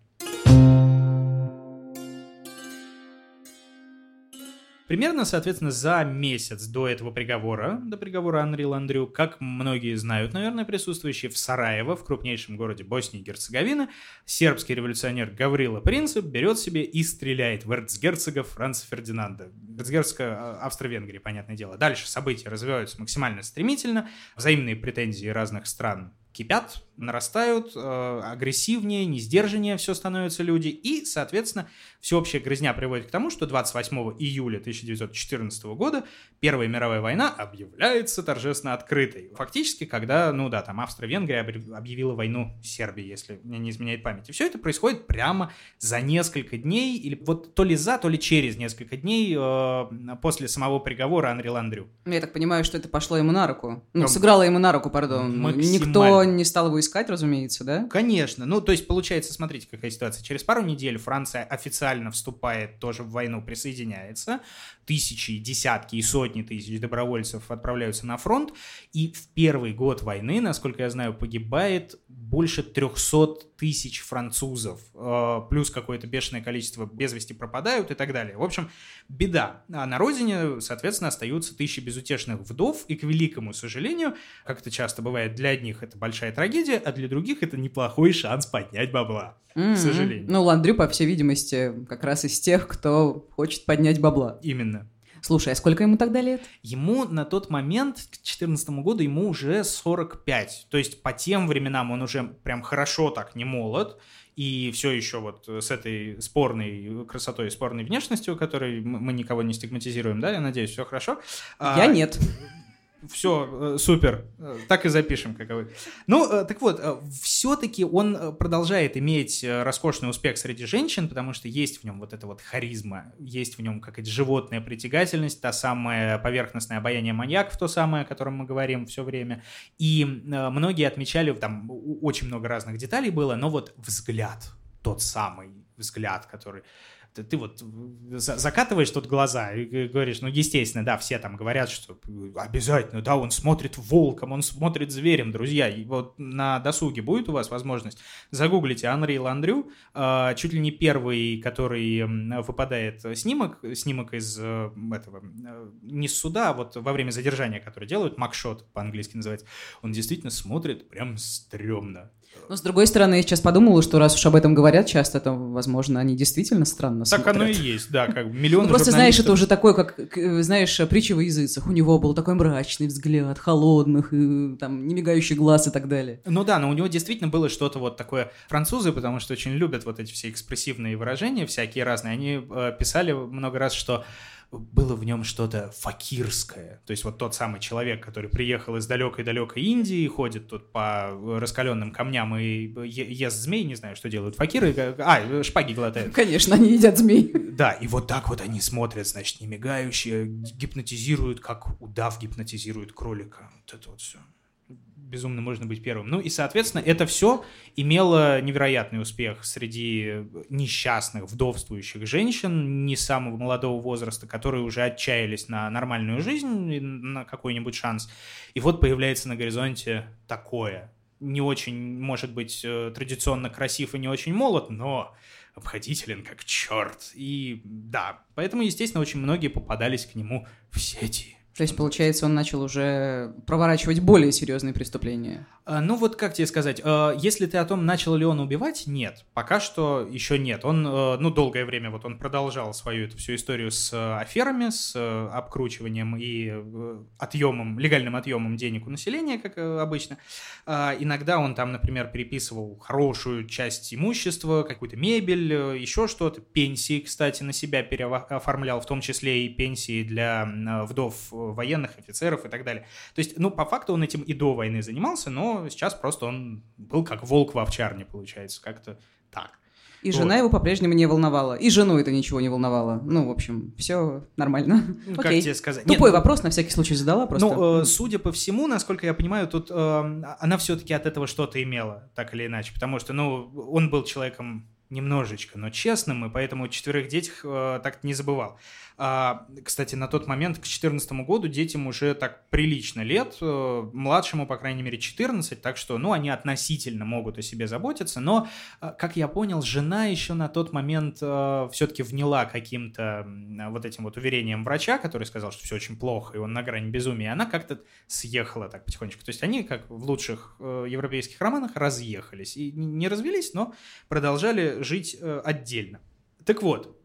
Примерно, соответственно, за месяц до этого приговора, до приговора Анри Ландрю, как многие знают, наверное, присутствующие в Сараево, в крупнейшем городе Боснии и Герцеговины, сербский революционер Гаврила Принцип берет себе и стреляет в эрцгерцога Франца Фердинанда. Эрцгерцога а, Австро-Венгрии, понятное дело. Дальше события развиваются максимально стремительно, взаимные претензии разных стран кипят, нарастают, э, агрессивнее, несдержаннее все становятся люди, и, соответственно, всеобщая грызня приводит к тому, что 28 июля 1914 года Первая мировая война объявляется торжественно открытой. Фактически, когда, ну да, там Австро-Венгрия объ- объявила войну Сербии, если мне не изменяет память. И все это происходит прямо за несколько дней, или вот то ли за, то ли через несколько дней э, после самого приговора Анри Ландрю. Я так понимаю, что это пошло ему на руку. Ну, сыграло ему на руку, пардон. Никто не стал его искать, разумеется, да? Конечно. Ну, то есть, получается, смотрите, какая ситуация. Через пару недель Франция официально вступает тоже в войну, присоединяется. Тысячи, десятки и сотни тысяч добровольцев отправляются на фронт. И в первый год войны, насколько я знаю, погибает больше 300 тысяч французов. Э, Плюс какое-то бешеное количество без вести пропадают и так далее. В общем, беда. А на родине, соответственно, остаются тысячи безутешных вдов. И, к великому сожалению, как это часто бывает, для одних это большая трагедия, а для других это неплохой шанс поднять бабла. М-м. сожалению. Ну, Ландрю, по всей видимости, как раз из тех, кто хочет поднять бабла. Именно. Слушай, а сколько ему тогда лет? Ему на тот момент, к 2014 году, ему уже 45. То есть по тем временам он уже прям хорошо так не молод. И все еще вот с этой спорной красотой, спорной внешностью, которой мы никого не стигматизируем, да, я надеюсь, все хорошо. Я а, нет. Все, э, супер. Э, так и запишем, как вы. Ну, э, так вот, все-таки он продолжает иметь роскошный успех среди женщин, потому что есть в нем вот эта вот харизма, есть в нем какая-то животная притягательность, та самая поверхностное обаяние маньяков, то самое, о котором мы говорим все время. И многие отмечали, там очень много разных деталей было, но вот взгляд, тот самый взгляд, который ты, вот закатываешь тут глаза и говоришь, ну, естественно, да, все там говорят, что обязательно, да, он смотрит волком, он смотрит зверем, друзья. И вот на досуге будет у вас возможность, загуглите Анри Ландрю, а, чуть ли не первый, который выпадает снимок, снимок из э, этого, э, не суда, а вот во время задержания, который делают, макшот по-английски называется, он действительно смотрит прям стрёмно. Но, с другой стороны, я сейчас подумала, что раз уж об этом говорят часто, то, возможно, они действительно странно так оно и есть, да, как миллион ну, Просто, знаешь, это уже такое, как, знаешь, притча во языцах. У него был такой мрачный взгляд, холодных, и, там, не мигающий глаз и так далее. Ну да, но у него действительно было что-то вот такое. Французы, потому что очень любят вот эти все экспрессивные выражения, всякие разные, они э, писали много раз, что было в нем что-то факирское. То есть вот тот самый человек, который приехал из далекой-далекой Индии, ходит тут по раскаленным камням и ест змей, не знаю, что делают факиры. А, шпаги глотают. Конечно, они едят змей. Да, и вот так вот они смотрят, значит, не мигающие, гипнотизируют, как удав гипнотизирует кролика. Вот это вот все безумно можно быть первым. Ну и, соответственно, это все имело невероятный успех среди несчастных, вдовствующих женщин не самого молодого возраста, которые уже отчаялись на нормальную жизнь, на какой-нибудь шанс. И вот появляется на горизонте такое. Не очень, может быть, э, традиционно красив и не очень молод, но обходителен как черт. И да, поэтому, естественно, очень многие попадались к нему в сети. То есть, получается, он начал уже проворачивать более серьезные преступления. А, ну вот как тебе сказать, а, если ты о том, начал ли он убивать, нет, пока что еще нет. Он, а, ну, долгое время вот он продолжал свою эту всю историю с аферами, с обкручиванием и отъемом, легальным отъемом денег у населения, как обычно. Иногда он там, например, переписывал хорошую часть имущества, какую-то мебель, еще что-то. Пенсии, кстати, на себя переоформлял, в том числе и пенсии для вдов военных, офицеров и так далее. То есть, ну, по факту он этим и до войны занимался, но сейчас просто он был как волк в овчарне, получается, как-то так. И вот. жена его по-прежнему не волновала. И жену это ничего не волновало. Ну, в общем, все нормально. Ну, как тебе сказать? Тупой Нет, ну, вопрос на всякий случай задала просто. Ну, э, судя по всему, насколько я понимаю, тут э, она все-таки от этого что-то имела, так или иначе. Потому что, ну, он был человеком немножечко, но честным, и поэтому четверых детях э, так не забывал. А, кстати, на тот момент, к 2014 году, детям уже так прилично лет, э, младшему, по крайней мере, 14, так что, ну, они относительно могут о себе заботиться, но, э, как я понял, жена еще на тот момент э, все-таки вняла каким-то вот этим вот уверением врача, который сказал, что все очень плохо, и он на грани безумия, она как-то съехала так потихонечку. То есть они, как в лучших европейских романах, разъехались. И не развелись, но продолжали жить отдельно. Так вот,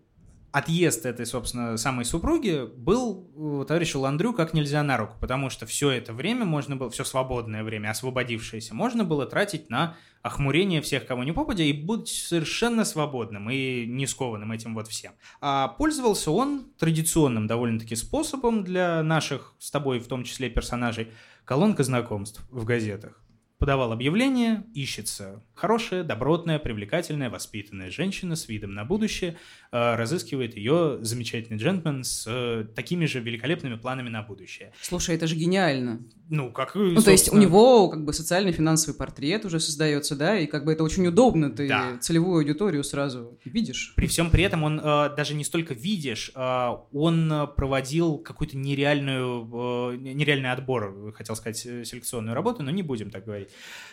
отъезд этой, собственно, самой супруги был товарищу Ландрю как нельзя на руку, потому что все это время можно было, все свободное время, освободившееся, можно было тратить на охмурение всех, кого не попадя, и быть совершенно свободным и не скованным этим вот всем. А пользовался он традиционным довольно-таки способом для наших, с тобой в том числе, персонажей, колонка знакомств в газетах подавал объявление, ищется хорошая, добротная, привлекательная, воспитанная женщина с видом на будущее, э, разыскивает ее замечательный джентльмен с э, такими же великолепными планами на будущее. Слушай, это же гениально. Ну, как Ну, собственно... то есть у него как бы социальный финансовый портрет уже создается, да, и как бы это очень удобно, ты да. целевую аудиторию сразу видишь. При всем при этом он э, даже не столько видишь, э, он проводил какую-то нереальную, э, нереальный отбор, хотел сказать, селекционную работу, но не будем так говорить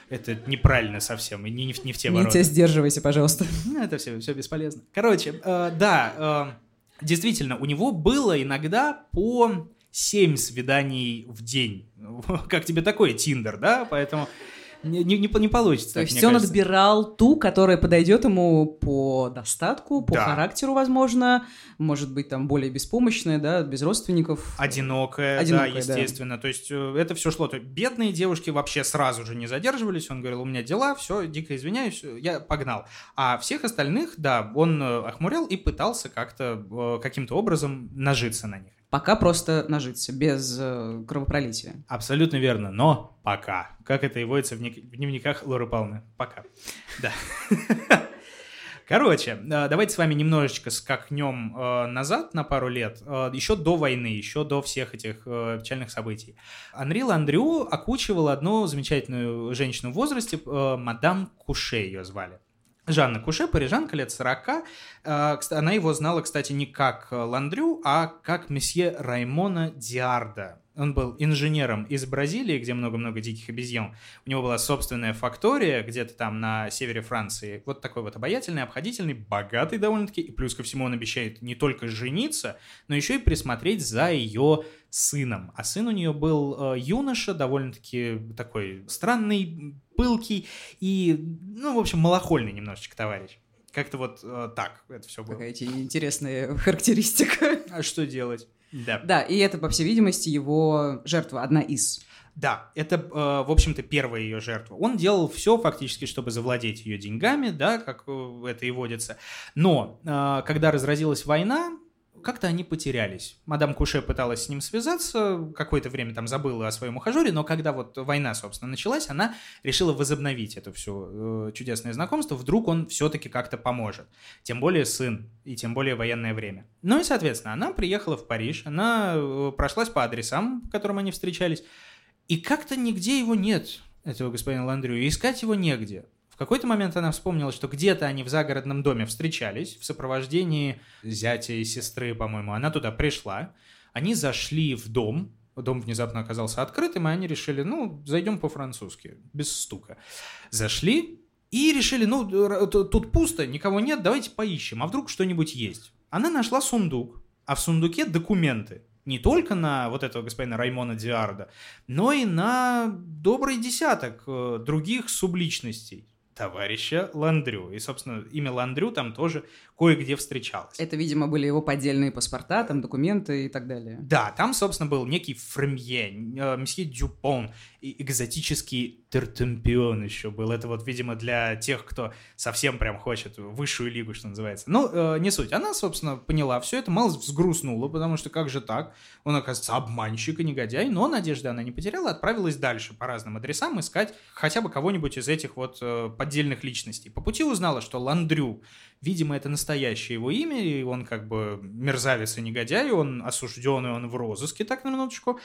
это неправильно совсем, и не, не, в, не в те ворота. Митя, сдерживайся, пожалуйста. Ну, это все, все бесполезно. Короче, э, да, э, действительно, у него было иногда по 7 свиданий в день. Как тебе такой Тиндер, да? Поэтому Не, не, не по- не получится. То так, есть он кажется. отбирал ту, которая подойдет ему по достатку, по Да. характеру, возможно, может быть, там более беспомощная, да, без родственников. Одинокая, Одинокая, да, да. естественно. То есть э, это все шло. То есть бедные девушки вообще сразу же не задерживались. Он говорил, у меня дела, все, дико извиняюсь, э, я погнал. А всех остальных, да, он э, охмурял и пытался как-то, каким-то образом нажиться на них. Пока просто нажиться, без э, кровопролития. Абсолютно верно, но пока. Как это и водится в, в дневниках Лоры Павловны. Пока. Да. Короче, э, давайте с вами немножечко скакнем э, назад на пару лет, э, еще до войны, еще до всех этих печальных событий. Анри Ландрю окучивал одну замечательную женщину в возрасте, мадам Куше ее звали. Жанна Куше, парижанка, лет 40. Э, кста- Она его знала, кстати, не как э, Ландрю, а как месье Раймона Диарда. Он был инженером из Бразилии, где много-много диких обезьян. У него была собственная фактория где-то там на севере Франции. Вот такой вот обаятельный, обходительный, богатый довольно-таки. И плюс ко всему он обещает не только жениться, но еще и присмотреть за ее сыном. А сын у нее был э, юноша, довольно-таки такой странный, пылкий и, ну, в общем, малохольный немножечко товарищ. Как-то вот э, так это все было. Какая интересная характеристика. А что делать? Да. Да, и это, по всей видимости, его жертва, одна из. Да, это, э, в общем-то, первая ее жертва. Он делал все фактически, чтобы завладеть ее деньгами, да, как э, это и водится. Но э, когда разразилась война, как-то они потерялись. Мадам Куше пыталась с ним связаться, какое-то время там забыла о своем ухажере, но когда вот война, собственно, началась, она решила возобновить это все э, чудесное знакомство. Вдруг он все-таки как-то поможет. Тем более сын, и тем более военное время. Ну и, соответственно, она приехала в Париж, она э, прошлась по адресам, по которым они встречались, и как-то нигде его нет, этого господина Ландрю, искать его негде. Какой-то момент она вспомнила, что где-то они в загородном доме встречались в сопровождении зятя и сестры, по-моему. Она туда пришла. Они зашли в дом. Дом внезапно оказался открытым, и они решили, ну, зайдем по-французски, без стука. Зашли и решили, ну, тут пусто, никого нет, давайте поищем, а вдруг что-нибудь есть. Она нашла сундук, а в сундуке документы. Не только на вот этого господина Раймона Диарда, но и на добрый десяток э, других субличностей товарища Ландрю. И, собственно, имя Ландрю там тоже кое-где встречалось. Это, видимо, были его поддельные паспорта, там документы и так далее. Да, там, собственно, был некий Фремье, э, месье Дюпон, и экзотический Тертемпион еще был. Это вот, видимо, для тех, кто совсем прям хочет высшую лигу, что называется. Ну, э, не суть. Она, собственно, поняла все это, мало взгрустнула, потому что как же так? Он, оказывается, обманщик и негодяй, но надежды она не потеряла, отправилась дальше по разным адресам искать хотя бы кого-нибудь из этих вот э, поддельных личностей. По пути узнала, что Ландрю Видимо, это настоящее его имя, и он как бы мерзавец и негодяй, он осужденный, он в розыске, так на минуточку.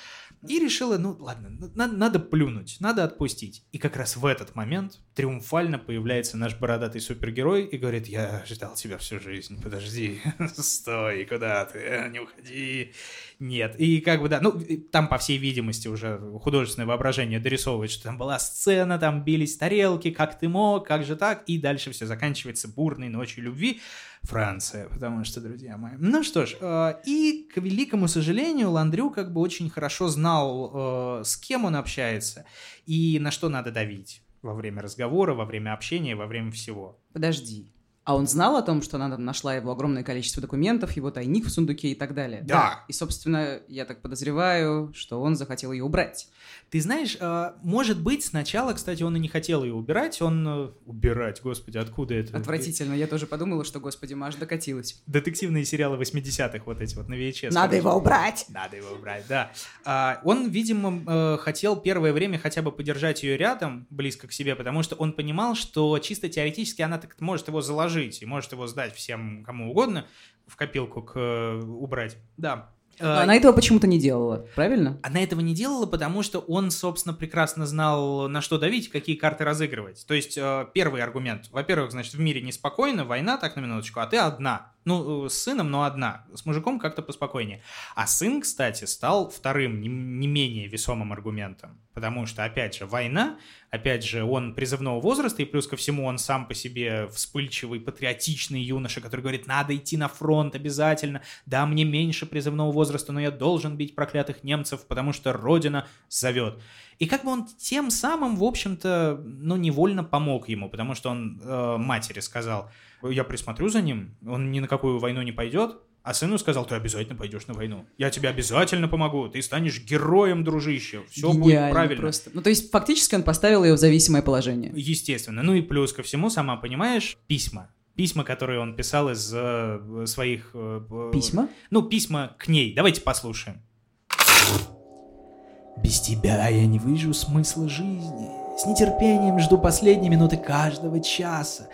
И решила, ну ладно, на- надо плюнуть, надо отпустить. И как раз в этот момент триумфально появляется наш бородатый супергерой и говорит, я ждал тебя всю жизнь, подожди, стой, куда ты, не уходи. Нет, и как бы да, ну там по всей видимости уже художественное воображение дорисовывает, что там была сцена, там бились тарелки, как ты мог, как же так, и дальше все заканчивается бурной ночью любви. Франция, потому что, друзья мои. Ну что ж, э, и к великому сожалению, Ландрю как бы очень хорошо знал, э, с кем он общается и на что надо давить во время разговора, во время общения, во время всего. Подожди. А он знал о том, что она там нашла его огромное количество документов, его тайник в сундуке и так далее? Да. И, собственно, я так подозреваю, что он захотел ее убрать. Ты знаешь, э, может быть, сначала, кстати, он и не хотел ее убирать, он... э, Убирать, господи, откуда это? Отвратительно. Я тоже подумала, что, господи, Маш докатилась. Детективные сериалы 80-х вот эти вот на VHS. Надо короче. его убрать! Надо его убрать, да. А, он, видимо, э, хотел первое время хотя бы подержать ее рядом, близко к себе, потому что он понимал, что чисто теоретически она так может его заложить и может его сдать всем кому угодно в копилку к э, убрать. Да. Но Э, она этого почему-то не делала, правильно? она этого не делала, потому что он, собственно, прекрасно знал, на что давить, какие карты разыгрывать. То есть, э, первый аргумент. Во-первых, значит, в мире неспокойно, война, так на минуточку, а ты одна. Ну, э, с сыном, но одна. С мужиком как-то поспокойнее. А сын, кстати, стал вторым, не, не менее весомым аргументом. Потому что, опять же, война, опять же, он призывного возраста, и плюс ко всему он сам по себе вспыльчивый, патриотичный юноша, который говорит, надо идти на фронт обязательно. Да, мне меньше призывного возраста, но я должен бить проклятых немцев, потому что Родина зовет. И как бы он тем самым, в общем-то, ну, невольно помог ему, потому что он э, матери сказал, я присмотрю за ним, он ни на какую войну не пойдет, а сыну сказал, ты обязательно пойдешь на войну. Я тебе обязательно помогу. Ты станешь героем, дружище. Все будет Гениально правильно. Просто. Ну, то есть, фактически он поставил ее в зависимое положение. Естественно. Ну и плюс ко всему, сама понимаешь, письма. Письма, которые он писал из э, своих... э, э, Письма? Ну, письма к ней. Давайте послушаем. Без тебя я не вижу смысла жизни. С нетерпением жду последней минуты каждого часа.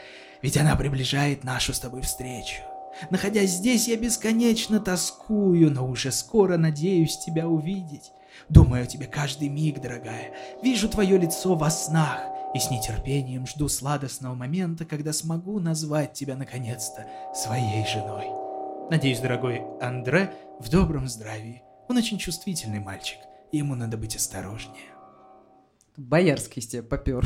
Ведь она приближает нашу с тобой встречу. Находясь здесь, я бесконечно тоскую, но уже скоро надеюсь тебя увидеть. Думаю о тебе каждый миг, дорогая. Вижу твое лицо во снах. И с нетерпением жду сладостного момента, когда смогу назвать тебя наконец-то своей женой. Надеюсь, дорогой Андре в добром здравии. Он очень чувствительный мальчик. Ему надо быть осторожнее. Боярский из тебя попер.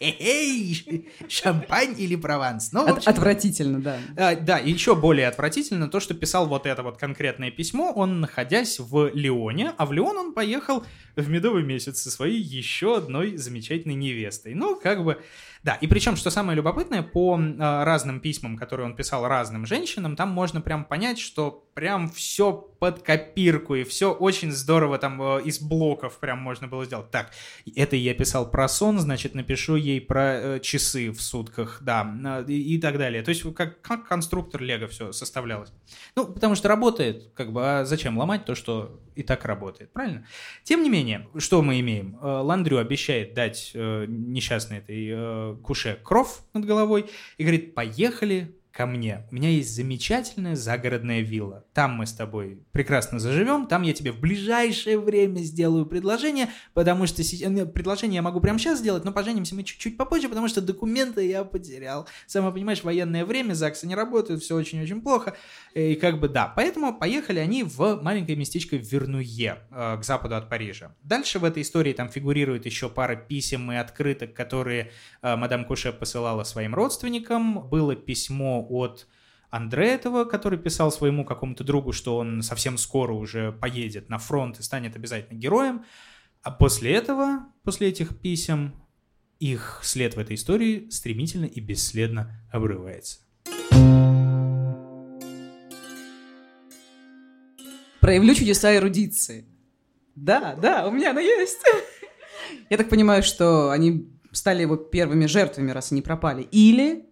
Эй, шампань или прованс? Ну, От- общем, отвратительно, да. а, да, и еще более отвратительно то, что писал вот это вот конкретное письмо, он находясь в Лионе, а в Лион он поехал в медовый месяц со своей еще одной замечательной невестой. Ну, как бы, да, и причем, что самое любопытное, по а, разным письмам, которые он писал разным женщинам, там можно прям понять, что прям все под копирку, и все очень здорово там э, из блоков прям можно было сделать. Так, это я писал про сон, значит, напишу ей про э, часы в сутках, да, э, и, и так далее. То есть как, как конструктор Лего все составлялось. Ну, потому что работает, как бы, а зачем ломать то, что и так работает, правильно? Тем не менее, что мы имеем? Э, Ландрю обещает дать э, несчастной этой э, куше кров над головой и говорит, поехали ко мне. У меня есть замечательная загородная вилла. Там мы с тобой прекрасно заживем. Там я тебе в ближайшее время сделаю предложение, потому что э, предложение я могу прямо сейчас сделать, но поженимся мы чуть-чуть попозже, потому что документы я потерял. Сама понимаешь, военное время, ЗАГСы не работают, все очень-очень плохо. И как бы да. Поэтому поехали они в маленькое местечко Вернуе, э, к западу от Парижа. Дальше в этой истории там фигурирует еще пара писем и открыток, которые э, мадам Куше посылала своим родственникам. Было письмо от Андре этого, который писал своему какому-то другу, что он совсем скоро уже поедет на фронт и станет обязательно героем. А после этого, после этих писем, их след в этой истории стремительно и бесследно обрывается. Проявлю чудеса эрудиции. Да, да, у меня она есть. Я так понимаю, что они стали его первыми жертвами, раз они пропали. Или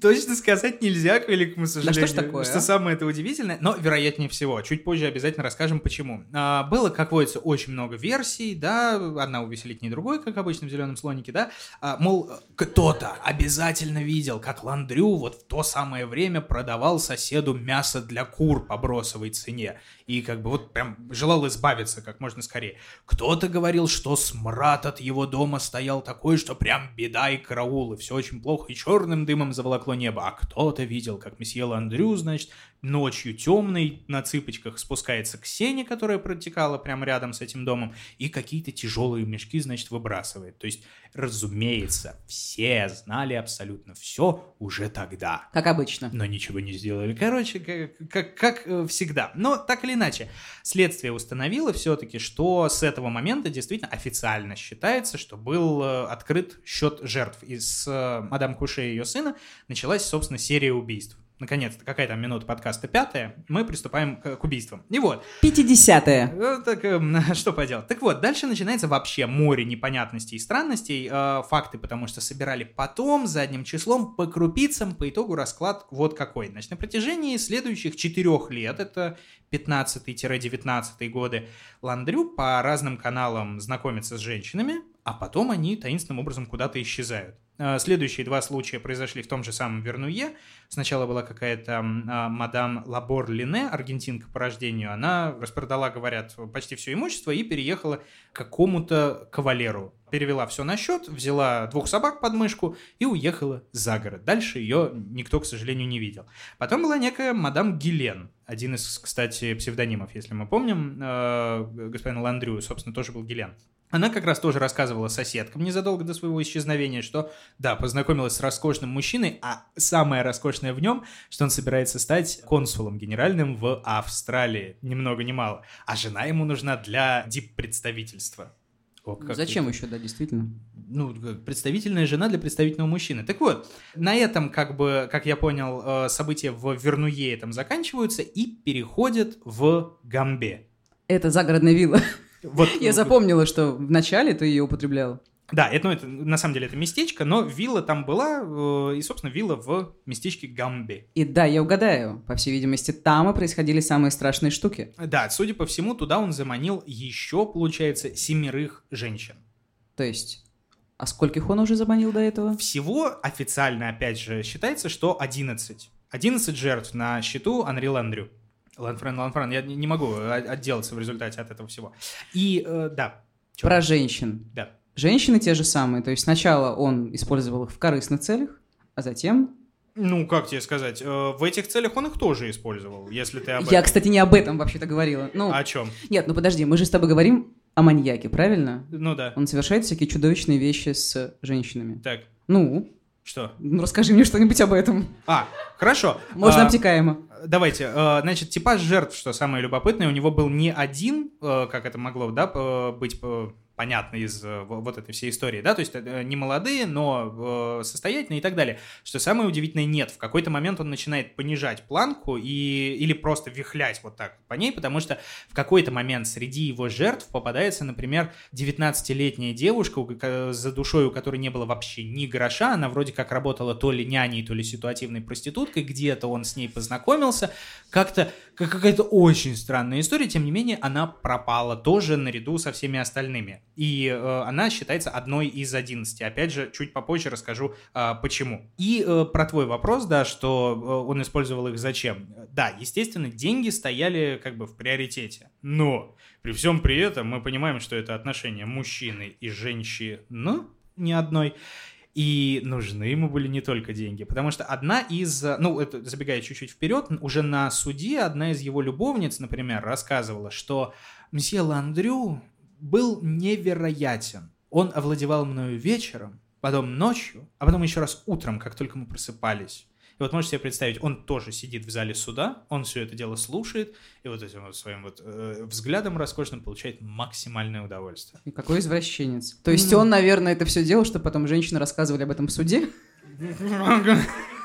Точно сказать нельзя, к великому сожалению. что ж такое, Что а? самое это удивительное, но вероятнее всего. Чуть позже обязательно расскажем, почему. А, было, как водится, очень много версий, да, одна увеселительнее другой, как обычно в «Зеленом слонике», да. А, мол, кто-то обязательно видел, как Ландрю вот в то самое время продавал соседу мясо для кур по бросовой цене. И как бы вот прям желал избавиться как можно скорее. Кто-то говорил, что смрад от его дома стоял такой, что прям беда и караул, и все очень плохо, и черным дымом заволокло небо. А кто-то видел, как месье Ландрю, значит, ночью темный на цыпочках спускается к сене, которая протекала прямо рядом с этим домом, и какие-то тяжелые мешки, значит, выбрасывает. То есть, разумеется, все знали абсолютно все уже тогда как обычно. но ничего не сделали. Короче, как, как, как, э, всегда. Но так или иначе, следствие установило все-таки, что с этого момента действительно официально считается, что был э, открыт счет жертв. И с э, мадам Куше и ее сына началась, собственно, серия убийств. Наконец-то, какая там минута подкаста пятая, мы приступаем к, к убийствам. И вот, 50-е. Э, Так, эм, что поделать. Так вот, дальше начинается вообще море непонятностей и странностей. Э, факты, потому что собирали потом, задним числом, по крупицам. По итогу расклад вот какой. Значит, на протяжении следующих четырех лет, это 15-19 годы, Ландрю по разным каналам знакомится с женщинами, а потом они таинственным образом куда-то исчезают. Э, Следующие два случая произошли в том же самом Вернуе. Сначала была какая-то а, мадам Лабор Лине, аргентинка по рождению. Она распродала, говорят, почти все имущество и переехала к какому-то кавалеру. Перевела все на счет, взяла двух собак под мышку и уехала за город. Дальше ее никто, к сожалению, не видел. Потом была некая мадам Гилен, один из, кстати, псевдонимов, если мы помним, э, господин Ландрю, собственно, тоже был Гилен. Она как раз тоже рассказывала соседкам незадолго до своего исчезновения, что, да, познакомилась с роскошным мужчиной, а самое роскошное в нем, что он собирается стать консулом генеральным в Австралии, ни много ни мало. А жена ему нужна для дип-представительства. О, Зачем это- еще, да, действительно? ну, как представительная жена для представительного мужчины. Так вот, на этом, как бы, как я понял, э, события в Вернуе там заканчиваются и переходят в Гамбе. Это загородная вилла. Вот, Я запомнила, что в начале ты ее употреблял. Да, это, ну, это, на самом деле это местечко, но вилла там была, э, и, собственно, вилла в местечке Гамбе. И да, я угадаю. По всей видимости, там и происходили самые страшные штуки. Да, судя по всему, туда он заманил еще, получается, семерых женщин. То есть, а скольких он уже заманил до этого? Всего официально, опять же, считается, что 11. 11 жертв на счету Анри Ландрю. Ланфрен, Ланфрен, я не могу о- отделаться в результате от этого всего. И, э, да. Чё? Про женщин. Да. Женщины те же самые. То есть сначала он использовал их в корыстных целях, а затем... Ну, как тебе сказать, э, в этих целях он их тоже использовал, если ты об Я, этом. кстати, не об этом вообще-то говорила. Ну, О чем? нет, ну подожди, мы же с тобой говорим о маньяке, правильно? Ну да. Он совершает всякие чудовищные вещи с женщинами. Так, Ну, что? ну расскажи мне что-нибудь об этом. А, хорошо. Можно А, обтекаемо. Давайте, э, значит, типаж жертв, что самое любопытное, у него был не один, э, как это могло, да, быть понятно из э, во- вот этой всей истории, да, то есть э, не молодые, но э, состоятельные и так далее. Что самое удивительное, нет, в какой-то момент он начинает понижать планку и, или просто вихлять вот так по ней, потому что в какой-то момент среди его жертв попадается, например, 19-летняя девушка, за душой у которой не было вообще ни гроша, она вроде как работала то ли няней, то ли ситуативной проституткой, где-то он с ней познакомился, как-то как- какая-то очень странная история, тем не менее, она пропала тоже наряду со всеми остальными. И э, она считается одной из 11. Опять же, чуть попозже расскажу, а, почему. И э, про твой вопрос, да, что э, он использовал их зачем. Да, естественно, деньги стояли как бы в приоритете. Но при всем при этом мы понимаем, что это отношения мужчины и женщины, ни одной. И нужны ему были не только деньги, потому что одна из, э, ну, это забегая чуть-чуть вперед, уже на суде одна из его любовниц, например, рассказывала, что мсье Ландрю был невероятен. Он овладевал мною вечером, потом ночью, а потом еще раз утром, как только мы просыпались. И вот можете себе представить, он тоже сидит в зале суда, он все это дело слушает, и вот этим вот своим вот э, взглядом роскошным получает максимальное удовольствие. И какой извращенец. То есть Ну. он, наверное, это все делал, чтобы потом женщины рассказывали об этом в суде?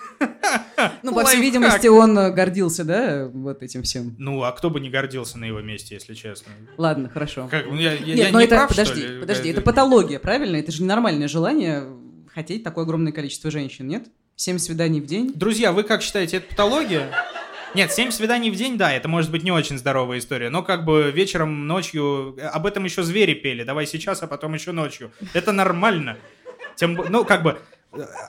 Ну, по всей видимости, он э, гордился, да, вот этим всем. Ну, а кто бы не гордился на его месте, если честно? Ладно, хорошо. Как, ну, я, Нет, я но не это, прав, что подожди, ли? подожди, Э, это патология, правильно? Это же ненормальное желание хотеть такое огромное количество женщин, нет? Семь свиданий в день? Друзья, вы как считаете, это патология? Нет, семь свиданий в день, да, это может быть не очень здоровая история, но как бы вечером, ночью, э, об этом еще звери пели, давай сейчас, а потом еще ночью. Это нормально. Тем, ну, как бы,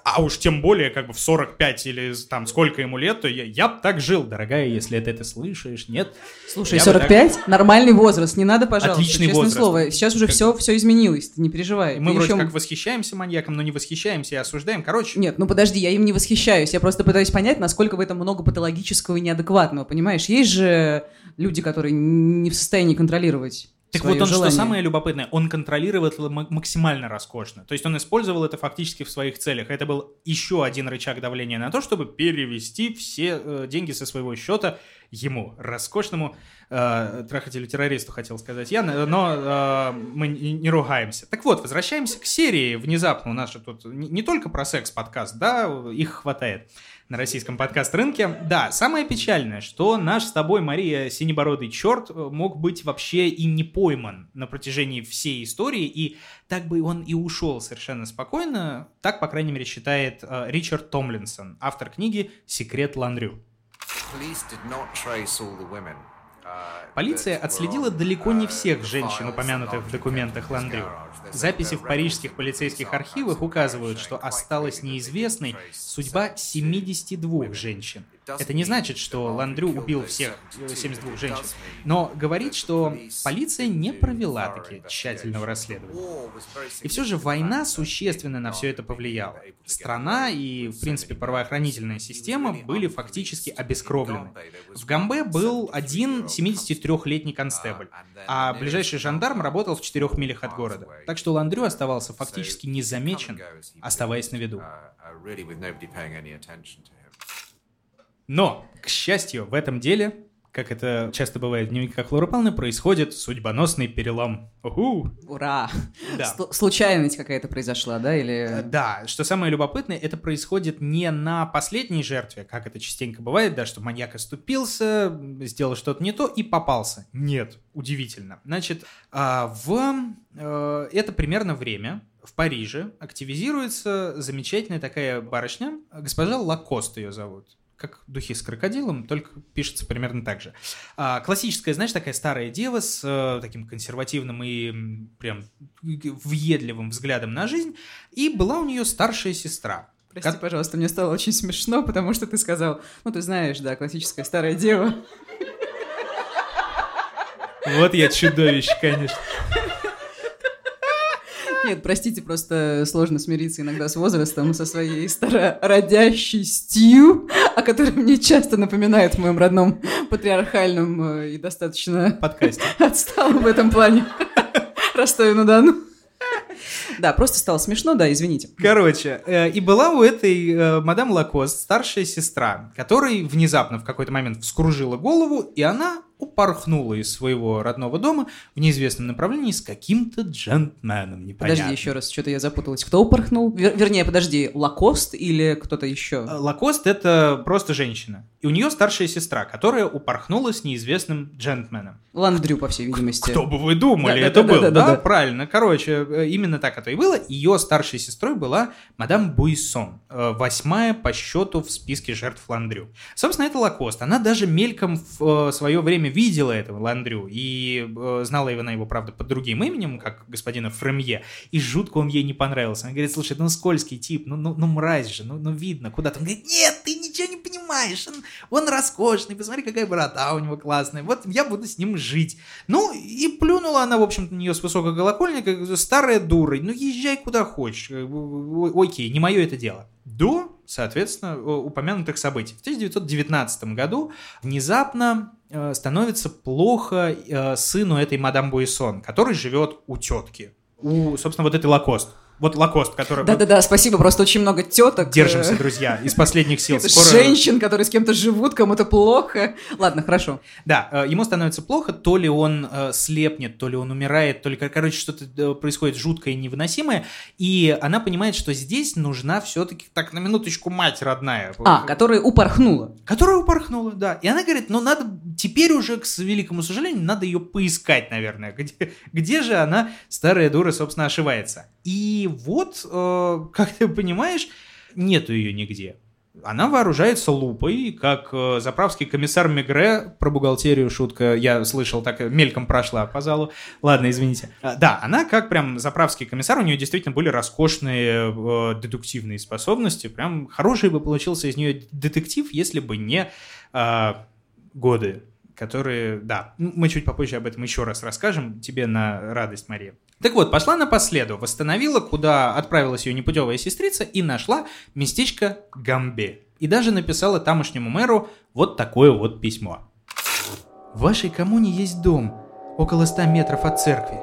а уж тем более, как бы в 45 или там сколько ему лет, то я, я б так жил, дорогая, если это ты слышишь, нет? Слушай, Я бы 45 нормальный возраст, не надо, пожалуйста, Отличный честное возраст. слово. Сейчас уже Как- все, все изменилось, ты не переживай. Мы Ты вроде ещё- как восхищаемся маньяком, но не восхищаемся и осуждаем. Короче, Нет, ну подожди, я им не восхищаюсь. Я просто пытаюсь понять, насколько в этом много патологического и неадекватного, понимаешь? Есть же люди, которые не в состоянии контролировать Так вот он, желание. что самое любопытное, он контролировал это максимально роскошно. То есть он использовал это фактически в своих целях. Это был еще один рычаг давления на то, чтобы перевести все э, деньги со своего счета ему, роскошному э, трахателю-террористу, хотел сказать я, но э, мы не, ругаемся. Так вот, возвращаемся к серии. Внезапно у нас же тут не, не только про секс-подкаст, да, их хватает на российском подкаст-рынке. Да, самое печальное, что наш с тобой, Мария, синебородый черт э, мог быть вообще и не пойман на протяжении всей истории, и так бы он и ушел совершенно спокойно. Так, по крайней мере, считает э, Ричард Томлинсон, автор книги «Секрет Ландрю». Полиция отследила далеко не всех женщин, упомянутых в документах Ландрю. Записи в парижских полицейских архивах указывают, что осталась неизвестной судьба 72 женщин. Это не значит, что Ландрю убил всех 72 женщин, но говорит, что полиция не провела такие тщательного расследования. И все же война существенно на все это повлияла. Страна и, в принципе, правоохранительная система были фактически обескровлены. В Гамбе был один 73-летний констебль, а ближайший жандарм работал в четырех милях от города. Так что Ландрю оставался фактически незамечен, оставаясь на виду. Но, к счастью, в этом деле, как это часто бывает в дневниках Лоры Павловны, происходит судьбоносный перелом. Уху! Ура! Да. Случайность какая-то произошла, да? Или... Э, да, что самое любопытное, это происходит не на последней жертве, как это частенько бывает, да, что маньяк оступился, сделал что-то не то и попался. Нет, удивительно. Значит, а, в э, это примерно время, в Париже активизируется замечательная такая барышня, госпожа Лакост ее зовут как духи с крокодилом, только пишется примерно так же. А, классическая, знаешь, такая старая дева с а, таким консервативным и прям въедливым взглядом на жизнь, и была у нее старшая сестра. Прости, как... пожалуйста, мне стало очень смешно, потому что ты сказал, ну ты знаешь, да, классическая старая дева. Вот я чудовище, конечно. Нет, простите, просто сложно смириться иногда с возрастом, со своей старородящестью, о которой мне часто напоминает в моем родном патриархальном э, и достаточно... Подкасте. Отсталом в этом плане. Ростове-на-Дону. Да, просто стало смешно, да, извините. Короче, э, и была у этой э, мадам Лакост старшая сестра, которой внезапно в какой-то момент вскружила голову, и она упорхнула из своего родного дома в неизвестном направлении с каким-то джентльменом непонятным. Подожди еще раз, что-то я запуталась. Кто упорхнул? Вер- вернее, подожди, Лакост или кто-то еще? Э, Лакост — это просто женщина. И у нее старшая сестра, которая упорхнула с неизвестным джентльменом. Ландрю, по всей видимости. Кто бы вы думали, да, это да, был, да, да, да, правильно. Короче, э, именно так это и было. Ее старшей сестрой была мадам Буйсон, э, восьмая по счету в списке жертв Ландрю. Собственно, это Лакост. Она даже мельком в свое время видела этого Ландрю и э, знала его на его, правда, под другим именем, как господина Фремье, и жутко он ей не понравился. Она говорит, слушай, ну скользкий тип, ну, ну, ну мразь же, ну, ну видно, куда-то. Он говорит, нет, ты ничего не понимаешь, он, он роскошный, посмотри, какая борода у него классная, вот я буду с ним жить. Ну, и плюнула она, в общем-то, на нее с высокой колокольни, как старая дура, ну езжай куда хочешь, окей, не мое это дело. До, соответственно, упомянутых событий. В 1919 году внезапно Э, становится плохо э, сыну этой мадам Буйсон, который живет у тетки. У, собственно, вот этой Лакост. Вот Лакост, который... Да-да-да, спасибо, просто очень много теток. Держимся, друзья, из последних сил. Скоро... Женщин, которые с кем-то живут, кому-то плохо. Ладно, хорошо. Да, э, ему становится плохо, то ли он э, слепнет, то ли он умирает, то ли, короче, что-то э, происходит жуткое и невыносимое, и она понимает, что здесь нужна все-таки, так, на минуточку, мать родная. А, которая упорхнула. Которая упорхнула, да. И она говорит, ну, надо, теперь уже, к великому сожалению, надо ее поискать, наверное, где, где же она, старая дура, собственно, ошивается. И вот, э, как ты понимаешь, нету ее нигде. Она вооружается лупой, как э, заправский комиссар Мегре, про бухгалтерию шутка, я слышал, так мельком прошла по залу. Ладно, извините. А, да, она как прям заправский комиссар, у нее действительно были роскошные э, дедуктивные способности, прям хороший бы получился из нее детектив, если бы не э, годы которые, да, мы чуть попозже об этом еще раз расскажем, тебе на радость, Мария. Так вот, пошла на последу, восстановила, куда отправилась ее непутевая сестрица и нашла местечко Гамбе. И даже написала тамошнему мэру вот такое вот письмо. В вашей коммуне есть дом, около 100 метров от церкви.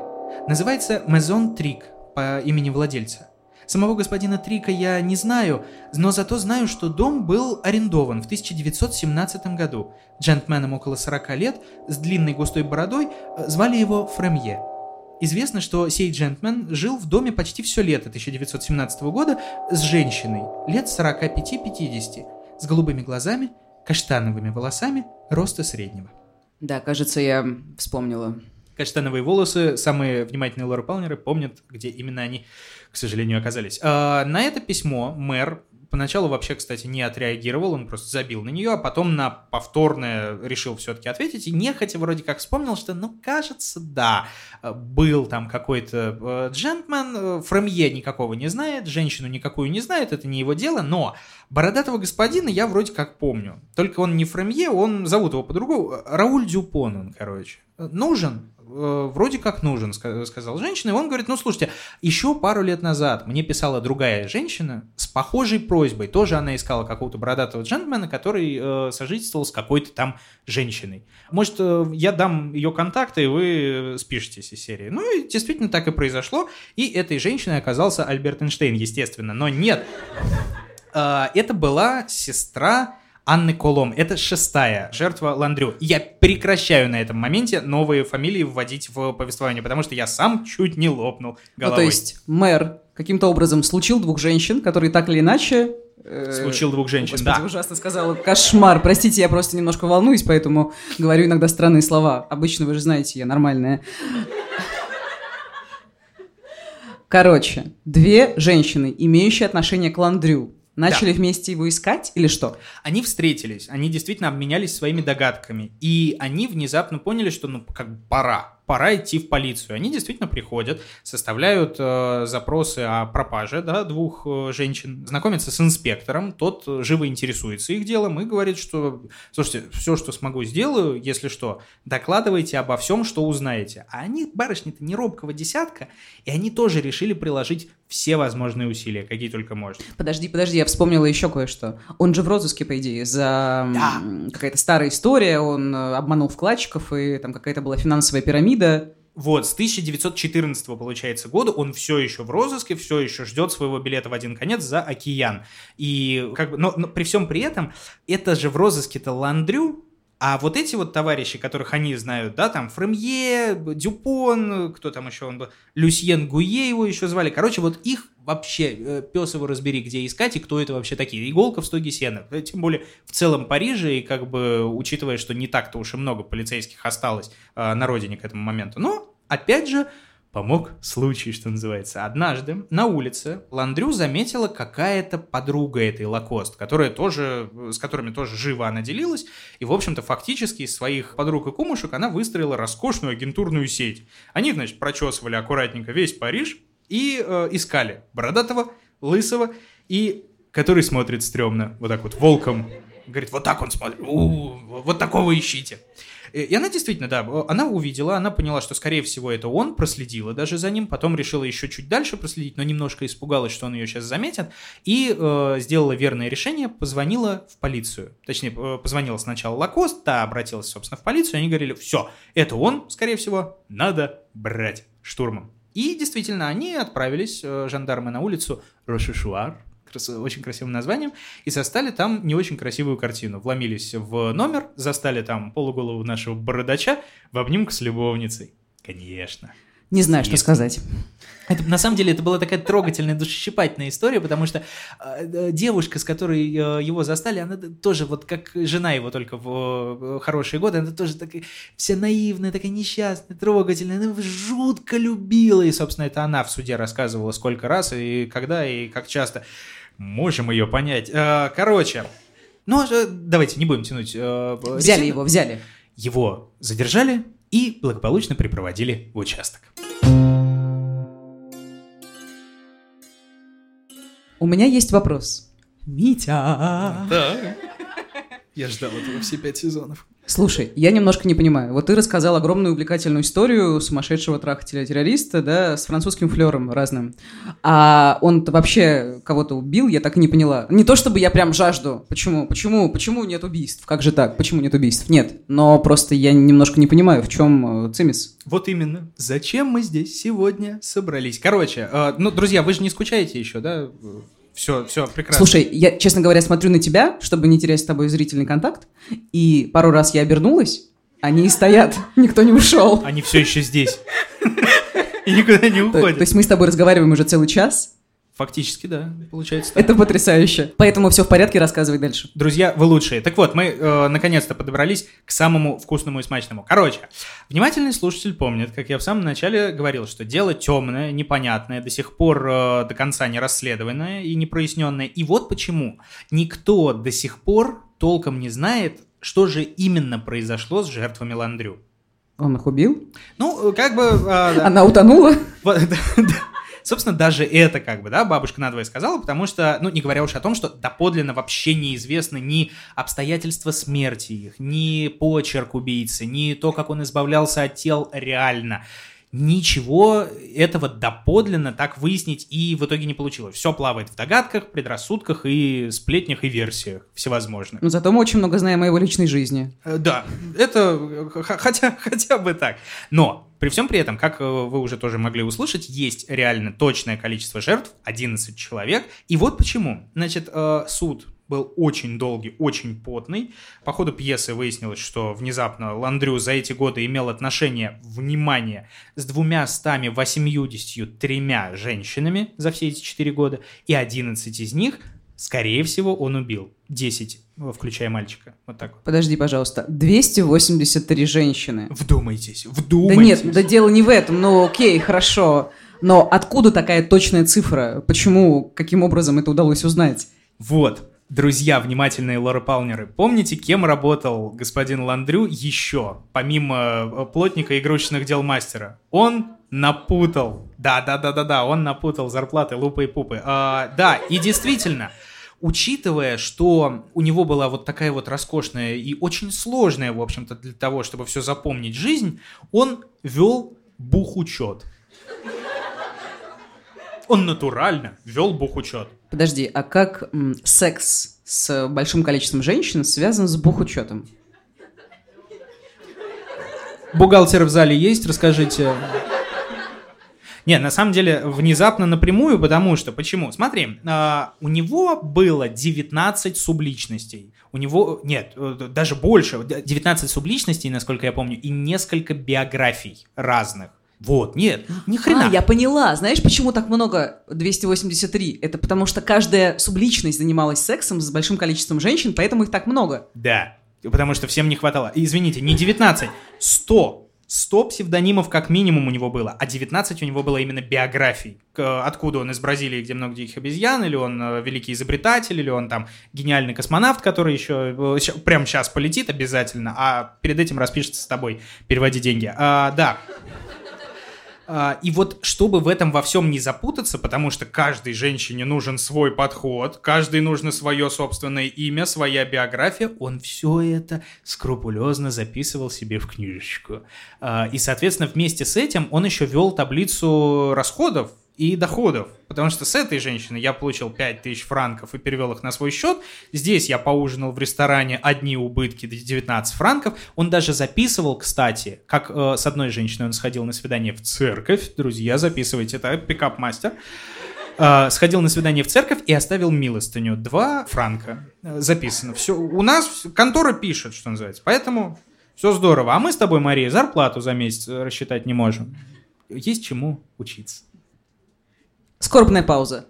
Называется Мезон Трик по имени владельца. Самого господина Трика я не знаю, но зато знаю, что дом был арендован в 1917 году. Джентльменом около 40 лет, с длинной густой бородой, э, звали его Фремье. Известно, что сей джентльмен жил в доме почти все лето 1917 года с женщиной лет 45-50, с голубыми глазами, каштановыми волосами, роста среднего. Да, кажется, я вспомнила. Каштановые волосы, самые внимательные Лора Палнеры помнят, где именно они к сожалению, оказались. А, на это письмо мэр поначалу вообще, кстати, не отреагировал, он просто забил на нее, а потом на повторное решил все-таки ответить, и нехотя вроде как вспомнил, что, ну, кажется, да, был там какой-то э, джентльмен, э, Фремье никакого не знает, женщину никакую не знает, это не его дело, но бородатого господина я вроде как помню. Только он не Фремье, он, зовут его по-другому, Рауль Дюпон он, короче. Нужен? Э, вроде как нужен, сказал женщина. И он говорит, ну, слушайте, еще пару лет назад мне писала другая женщина с похожей просьбой. Тоже она искала какого-то бородатого джентльмена, который э, сожительствовал с какой-то там женщиной. Может, э, я дам ее контакты, и вы спишетесь из серии. Ну, и действительно так и произошло. И этой женщиной оказался Альберт Эйнштейн, естественно. Но нет, э, это была сестра Анны Колом. Это шестая жертва Ландрю. Я прекращаю на этом моменте новые фамилии вводить в повествование, потому что я сам чуть не лопнул головой. Ну, то есть мэр каким-то образом случил двух женщин, которые так или иначе э, Случил двух женщин, Господи, да. ужасно сказала. Кошмар. Простите, я просто немножко волнуюсь, поэтому говорю иногда странные слова. Обычно, вы же знаете, я нормальная. Короче, две женщины, имеющие отношение к Ландрю, Начали да. вместе его искать или что? Они встретились, они действительно обменялись своими догадками, и они внезапно поняли, что ну как бы пора, пора идти в полицию. Они действительно приходят, составляют э, запросы о пропаже да, двух э, женщин, знакомятся с инспектором, тот э, живо интересуется их делом и говорит, что, слушайте, все, что смогу, сделаю, если что, докладывайте обо всем, что узнаете. А они, барышни-то не робкого десятка, и они тоже решили приложить все возможные усилия, какие только можно. Подожди, подожди, я вспомнила еще кое-что. Он же в розыске, по идее, за да. какая-то старая история, он э, обманул вкладчиков, и там какая-то была финансовая пирамида, вида. Вот, с 1914 получается года он все еще в розыске, все еще ждет своего билета в один конец за океан. И как бы, но, но при всем при этом, это же в розыске-то Ландрю, а вот эти вот товарищи, которых они знают, да, там Фремье, Дюпон, кто там еще он был, Люсьен Гуе его еще звали. Короче, вот их вообще э, пес его разбери, где искать и кто это вообще такие. Иголка в стоге сена. Э, тем более в целом Париже, и как бы учитывая, что не так-то уж и много полицейских осталось э, на родине к этому моменту. Но, опять же, помог случай, что называется. Однажды на улице Ландрю заметила какая-то подруга этой Лакост, которая тоже, с которыми тоже живо она делилась, и, в общем-то, фактически из своих подруг и кумушек она выстроила роскошную агентурную сеть. Они, значит, прочесывали аккуратненько весь Париж и э, искали бородатого, лысого и который смотрит стрёмно, вот так вот, волком. Говорит, вот так он смотрит, у-у-у, вот такого ищите. Э, и она действительно, да, она увидела, она поняла, что, скорее всего, это он, проследила даже за ним, потом решила еще чуть дальше проследить, но немножко испугалась, что он ее сейчас заметит, и э, сделала верное решение, позвонила в полицию. Точнее, э, позвонила сначала Лакост, та обратилась, собственно, в полицию, и они говорили, все, это он, скорее всего, надо брать штурмом. И действительно, они отправились, э, жандармы, на улицу Рошишуар, очень красивым названием, и застали там не очень красивую картину. Вломились в номер, застали там полуголову нашего бородача в обнимку с любовницей. Конечно. Не знаю, что сказать. Это, на самом деле это была такая трогательная, душесчипательная история, потому что э, девушка, с которой э, его застали, она тоже вот как жена его только в э, хорошие годы, она тоже такая вся наивная, такая несчастная, трогательная, она его жутко любила, и, собственно, это она в суде рассказывала сколько раз, и когда, и как часто. Можем ее понять. Э, короче, ну, э, давайте не будем тянуть. Э, взяли его, взяли. Его задержали и благополучно припроводили в участок. У меня есть вопрос. Митя. Да. Я ждал этого все пять сезонов. Слушай, я немножко не понимаю. Вот ты рассказал огромную увлекательную историю сумасшедшего трахателя-террориста, да, с французским флером разным. А он-то вообще кого-то убил, я так и не поняла. Не то чтобы я прям жажду. Почему? Почему? Почему нет убийств? Как же так? Почему нет убийств? Нет. Но просто я немножко не понимаю, в чем э, цимис. Вот именно. Зачем мы здесь сегодня собрались? Короче, э, ну, друзья, вы же не скучаете еще, да? Все, все, прекрасно. Слушай, я, честно говоря, смотрю на тебя, чтобы не терять с тобой зрительный контакт, и пару раз я обернулась, они и стоят, никто не ушел. Они все еще здесь. И никуда не уходят. То есть мы с тобой разговариваем уже целый час, Фактически, да, получается так. Это потрясающе. Поэтому все в порядке, рассказывай дальше. Друзья, вы лучшие. Так вот, мы э, наконец-то подобрались к самому вкусному и смачному. Короче, внимательный слушатель помнит, как я в самом начале говорил, что дело темное, непонятное, до сих пор э, до конца не расследованное и не проясненное. И вот почему никто до сих пор толком не знает, что же именно произошло с жертвами Ландрю. Он их убил? Ну, как бы... Э, да. Она утонула? Вот, да, да. Собственно, даже это как бы, да, бабушка надвое сказала, потому что, ну, не говоря уж о том, что доподлинно вообще неизвестны ни обстоятельства смерти их, ни почерк убийцы, ни то, как он избавлялся от тел реально. Ничего этого доподлинно так выяснить и в итоге не получилось. Все плавает в догадках, предрассудках и сплетнях и версиях всевозможных. Но зато мы очень много знаем о его личной жизни. Э, Да, это х- хотя, хотя бы так. Но при всем при этом, как э, вы уже тоже могли услышать, есть реально точное количество жертв, 11 человек. И вот почему. Значит, э, суд был очень долгий, очень потный. По ходу пьесы выяснилось, что внезапно Ландрю за эти годы имел отношение, внимание, с двумя стами восемьюдесятью тремя женщинами за все эти четыре года, и 11 из них, скорее всего, он убил. 10, э, включая мальчика. Вот так вот. Подожди, пожалуйста. 283 женщины. Вдумайтесь, Да вдумайтесь. нет, да дело не в этом. Ну окей, хорошо. Но откуда такая точная цифра? Почему, каким образом это удалось узнать? Вот, друзья, внимательные Лоры Палнеры, помните, кем работал господин Ландрю еще, помимо э, плотника игрушечных дел мастера? Он напутал. Да-да-да-да-да, он напутал зарплаты Лупы и Пупы. А, да, и действительно, учитывая, что у него была вот такая вот роскошная и очень сложная, в общем-то, для того, чтобы все запомнить жизнь, он вел бухучет. Он натурально вел бухучет. Подожди, а как м, секс с большим количеством женщин связан с бухучетом? Бухгалтер в зале есть, расскажите. Не, на самом деле, внезапно напрямую, потому что, почему? Смотри, а, у него было 19 субличностей. У него, нет, э, даже больше, 19 субличностей, насколько я помню, и несколько биографий разных. Вот, нет, ни хрена. А, я поняла. Знаешь, почему так много 283? Это потому что каждая субличность занималась сексом с большим количеством женщин, поэтому их так много. Да, потому что всем не хватало. Извините, не 19, 100. 100 псевдонимов как минимум у него было, а 19 у него было именно биографий. Откуда он из Бразилии, где много диких обезьян, или он э, великий изобретатель, или он там гениальный космонавт, который еще э, прямо сейчас полетит обязательно, а перед этим распишется с тобой, переводи деньги. А, да. А, И вот чтобы в этом во всем не запутаться, потому что каждой женщине нужен свой подход, каждой нужно свое собственное имя, своя биография, он все это скрупулезно записывал себе в книжечку. А, И, соответственно, вместе с этим он еще вел таблицу расходов и доходов. Потому что с этой женщины я получил 5000 франков и перевел их на свой счет. Здесь я поужинал в ресторане одни убытки 19 франков. Он даже записывал, кстати, как э, с одной женщиной он сходил на свидание в церковь. Друзья, записывайте, это пикап-мастер. Э, сходил на свидание в церковь и оставил милостыню. Два франка. Э, записано. Все, у нас контора пишет, что называется. Поэтому все здорово. А мы с тобой, Мария, зарплату за месяц э, рассчитать не можем. Есть чему учиться. Скорбная пауза.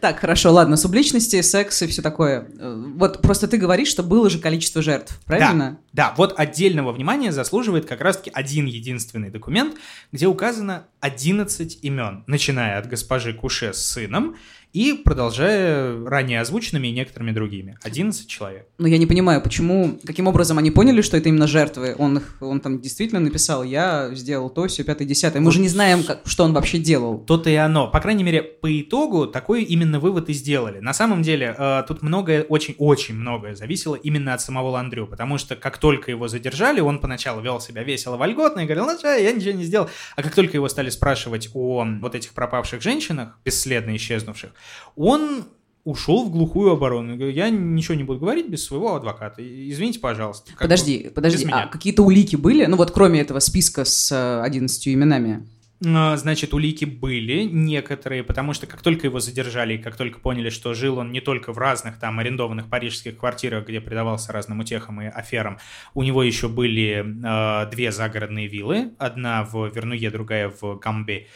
Так, хорошо, ладно, субличности, секс и все такое. Вот просто ты говоришь, что было же количество жертв, правильно? Да, да, вот отдельного внимания заслуживает как раз-таки один единственный документ, где указано 11 имен, начиная от госпожи Куше с сыном и продолжая ранее озвученными и некоторыми другими. 11 человек. Но я не понимаю, почему, каким образом они поняли, что это именно жертвы. Он, их- он там действительно написал, я сделал то, все, пятое, десятое. Мы же не знаем, как, что он вообще делал. То-то и оно. По крайней мере, по итогу такой именно вывод и сделали. На самом деле, э, тут многое, очень-очень многое зависело именно от самого Ландрю, потому что как только его задержали, он поначалу вел себя весело, вольготно и говорил, ну что, я ничего не сделал. А как только его стали спрашивать о вот этих пропавших женщинах, бесследно исчезнувших, он ушел в глухую оборону. Я ничего не буду говорить без своего адвоката. Извините, пожалуйста. Подожди, бы подожди, а какие-то улики были? Ну вот кроме этого списка с э, 11 именами. А, значит, улики были некоторые, потому что как только его задержали, и как только поняли, что жил он не только в разных там арендованных парижских квартирах, где предавался разным утехам и аферам, у него еще были э, две загородные виллы, одна в Вернуе, другая в Камбе,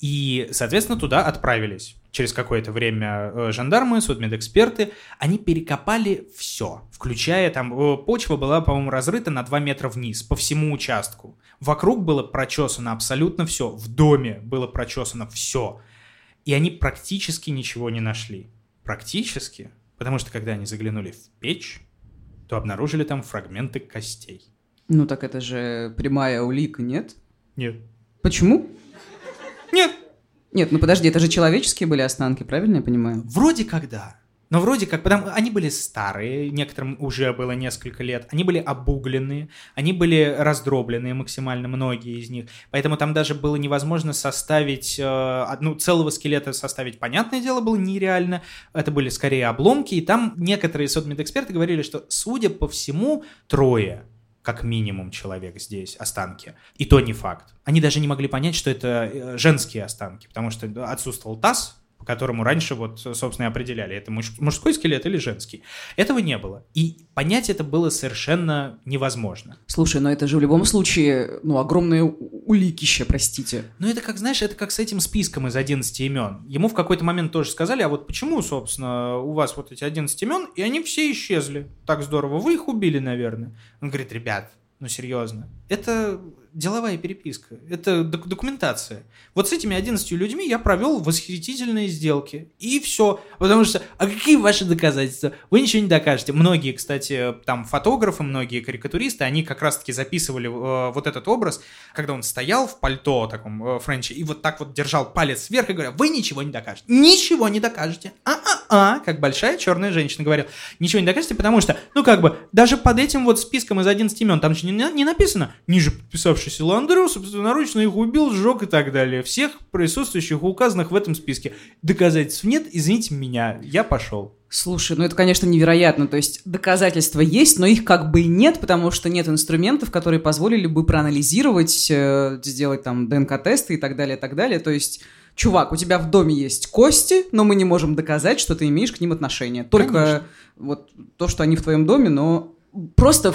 и, соответственно, туда отправились. Через какое-то время э, жандармы, судмедэксперты, они перекопали все, включая там, э, почва была, по-моему, разрыта на 2 метра вниз, по всему участку. Вокруг было прочесано абсолютно все, в доме было прочесано все. И они практически ничего не нашли. Практически, потому что когда они заглянули в печь, то обнаружили там фрагменты костей. Ну так это же прямая улика, нет? Нет. Почему? Нет. Нет, ну подожди, это же человеческие были останки, правильно я понимаю? Вроде как да. Но вроде как, потому они были старые, некоторым уже было несколько лет, они были обугленные, они были раздробленные максимально, многие из них, поэтому там даже было невозможно составить, одну целого скелета составить, понятное дело, было нереально, это были скорее обломки, и там некоторые судмедэксперты говорили, что, судя по всему, трое как минимум человек здесь, останки. И то не факт. Они даже не могли понять, что это э, женские останки, потому что отсутствовал таз, по которому раньше вот, собственно, и определяли, это муж, мужской скелет или женский. Этого не было. И понять это было совершенно невозможно. Слушай, но это же в любом случае, ну, огромное уликище, простите. Ну, это как, знаешь, это как с этим списком из 11 имен. Ему в какой-то момент тоже сказали, а вот почему, собственно, у вас вот эти 11 имен, и они все исчезли. Так здорово. Вы их убили, наверное. Он говорит, ребят, ну, серьезно. Это деловая переписка, это док- документация. Вот с этими 11 людьми я провел восхитительные сделки. И все. Потому что, а какие ваши доказательства? Вы ничего не докажете. Многие, кстати, там фотографы, многие карикатуристы, они как раз-таки записывали э, вот этот образ, когда он стоял в пальто таком э, Френче и вот так вот держал палец вверх и говоря, вы ничего не докажете. Ничего не докажете. А-а-а, как большая черная женщина говорила. Ничего не докажете, потому что, ну как бы, даже под этим вот списком из 11 имен, там же не, не написано, ниже подписавшийся Ландру собственноручно их убил, сжег и так далее. Всех присутствующих указанных в этом списке. Доказательств нет, извините меня, я пошел. Слушай, ну это, конечно, невероятно. То есть доказательства есть, но их как бы и нет, потому что нет инструментов, которые позволили бы проанализировать, э, сделать там ДНК-тесты и так далее, и так далее. То есть чувак, у тебя в доме есть кости, но мы не можем доказать, что ты имеешь к ним отношение. Только Конечно. вот то, что они в твоем доме, но просто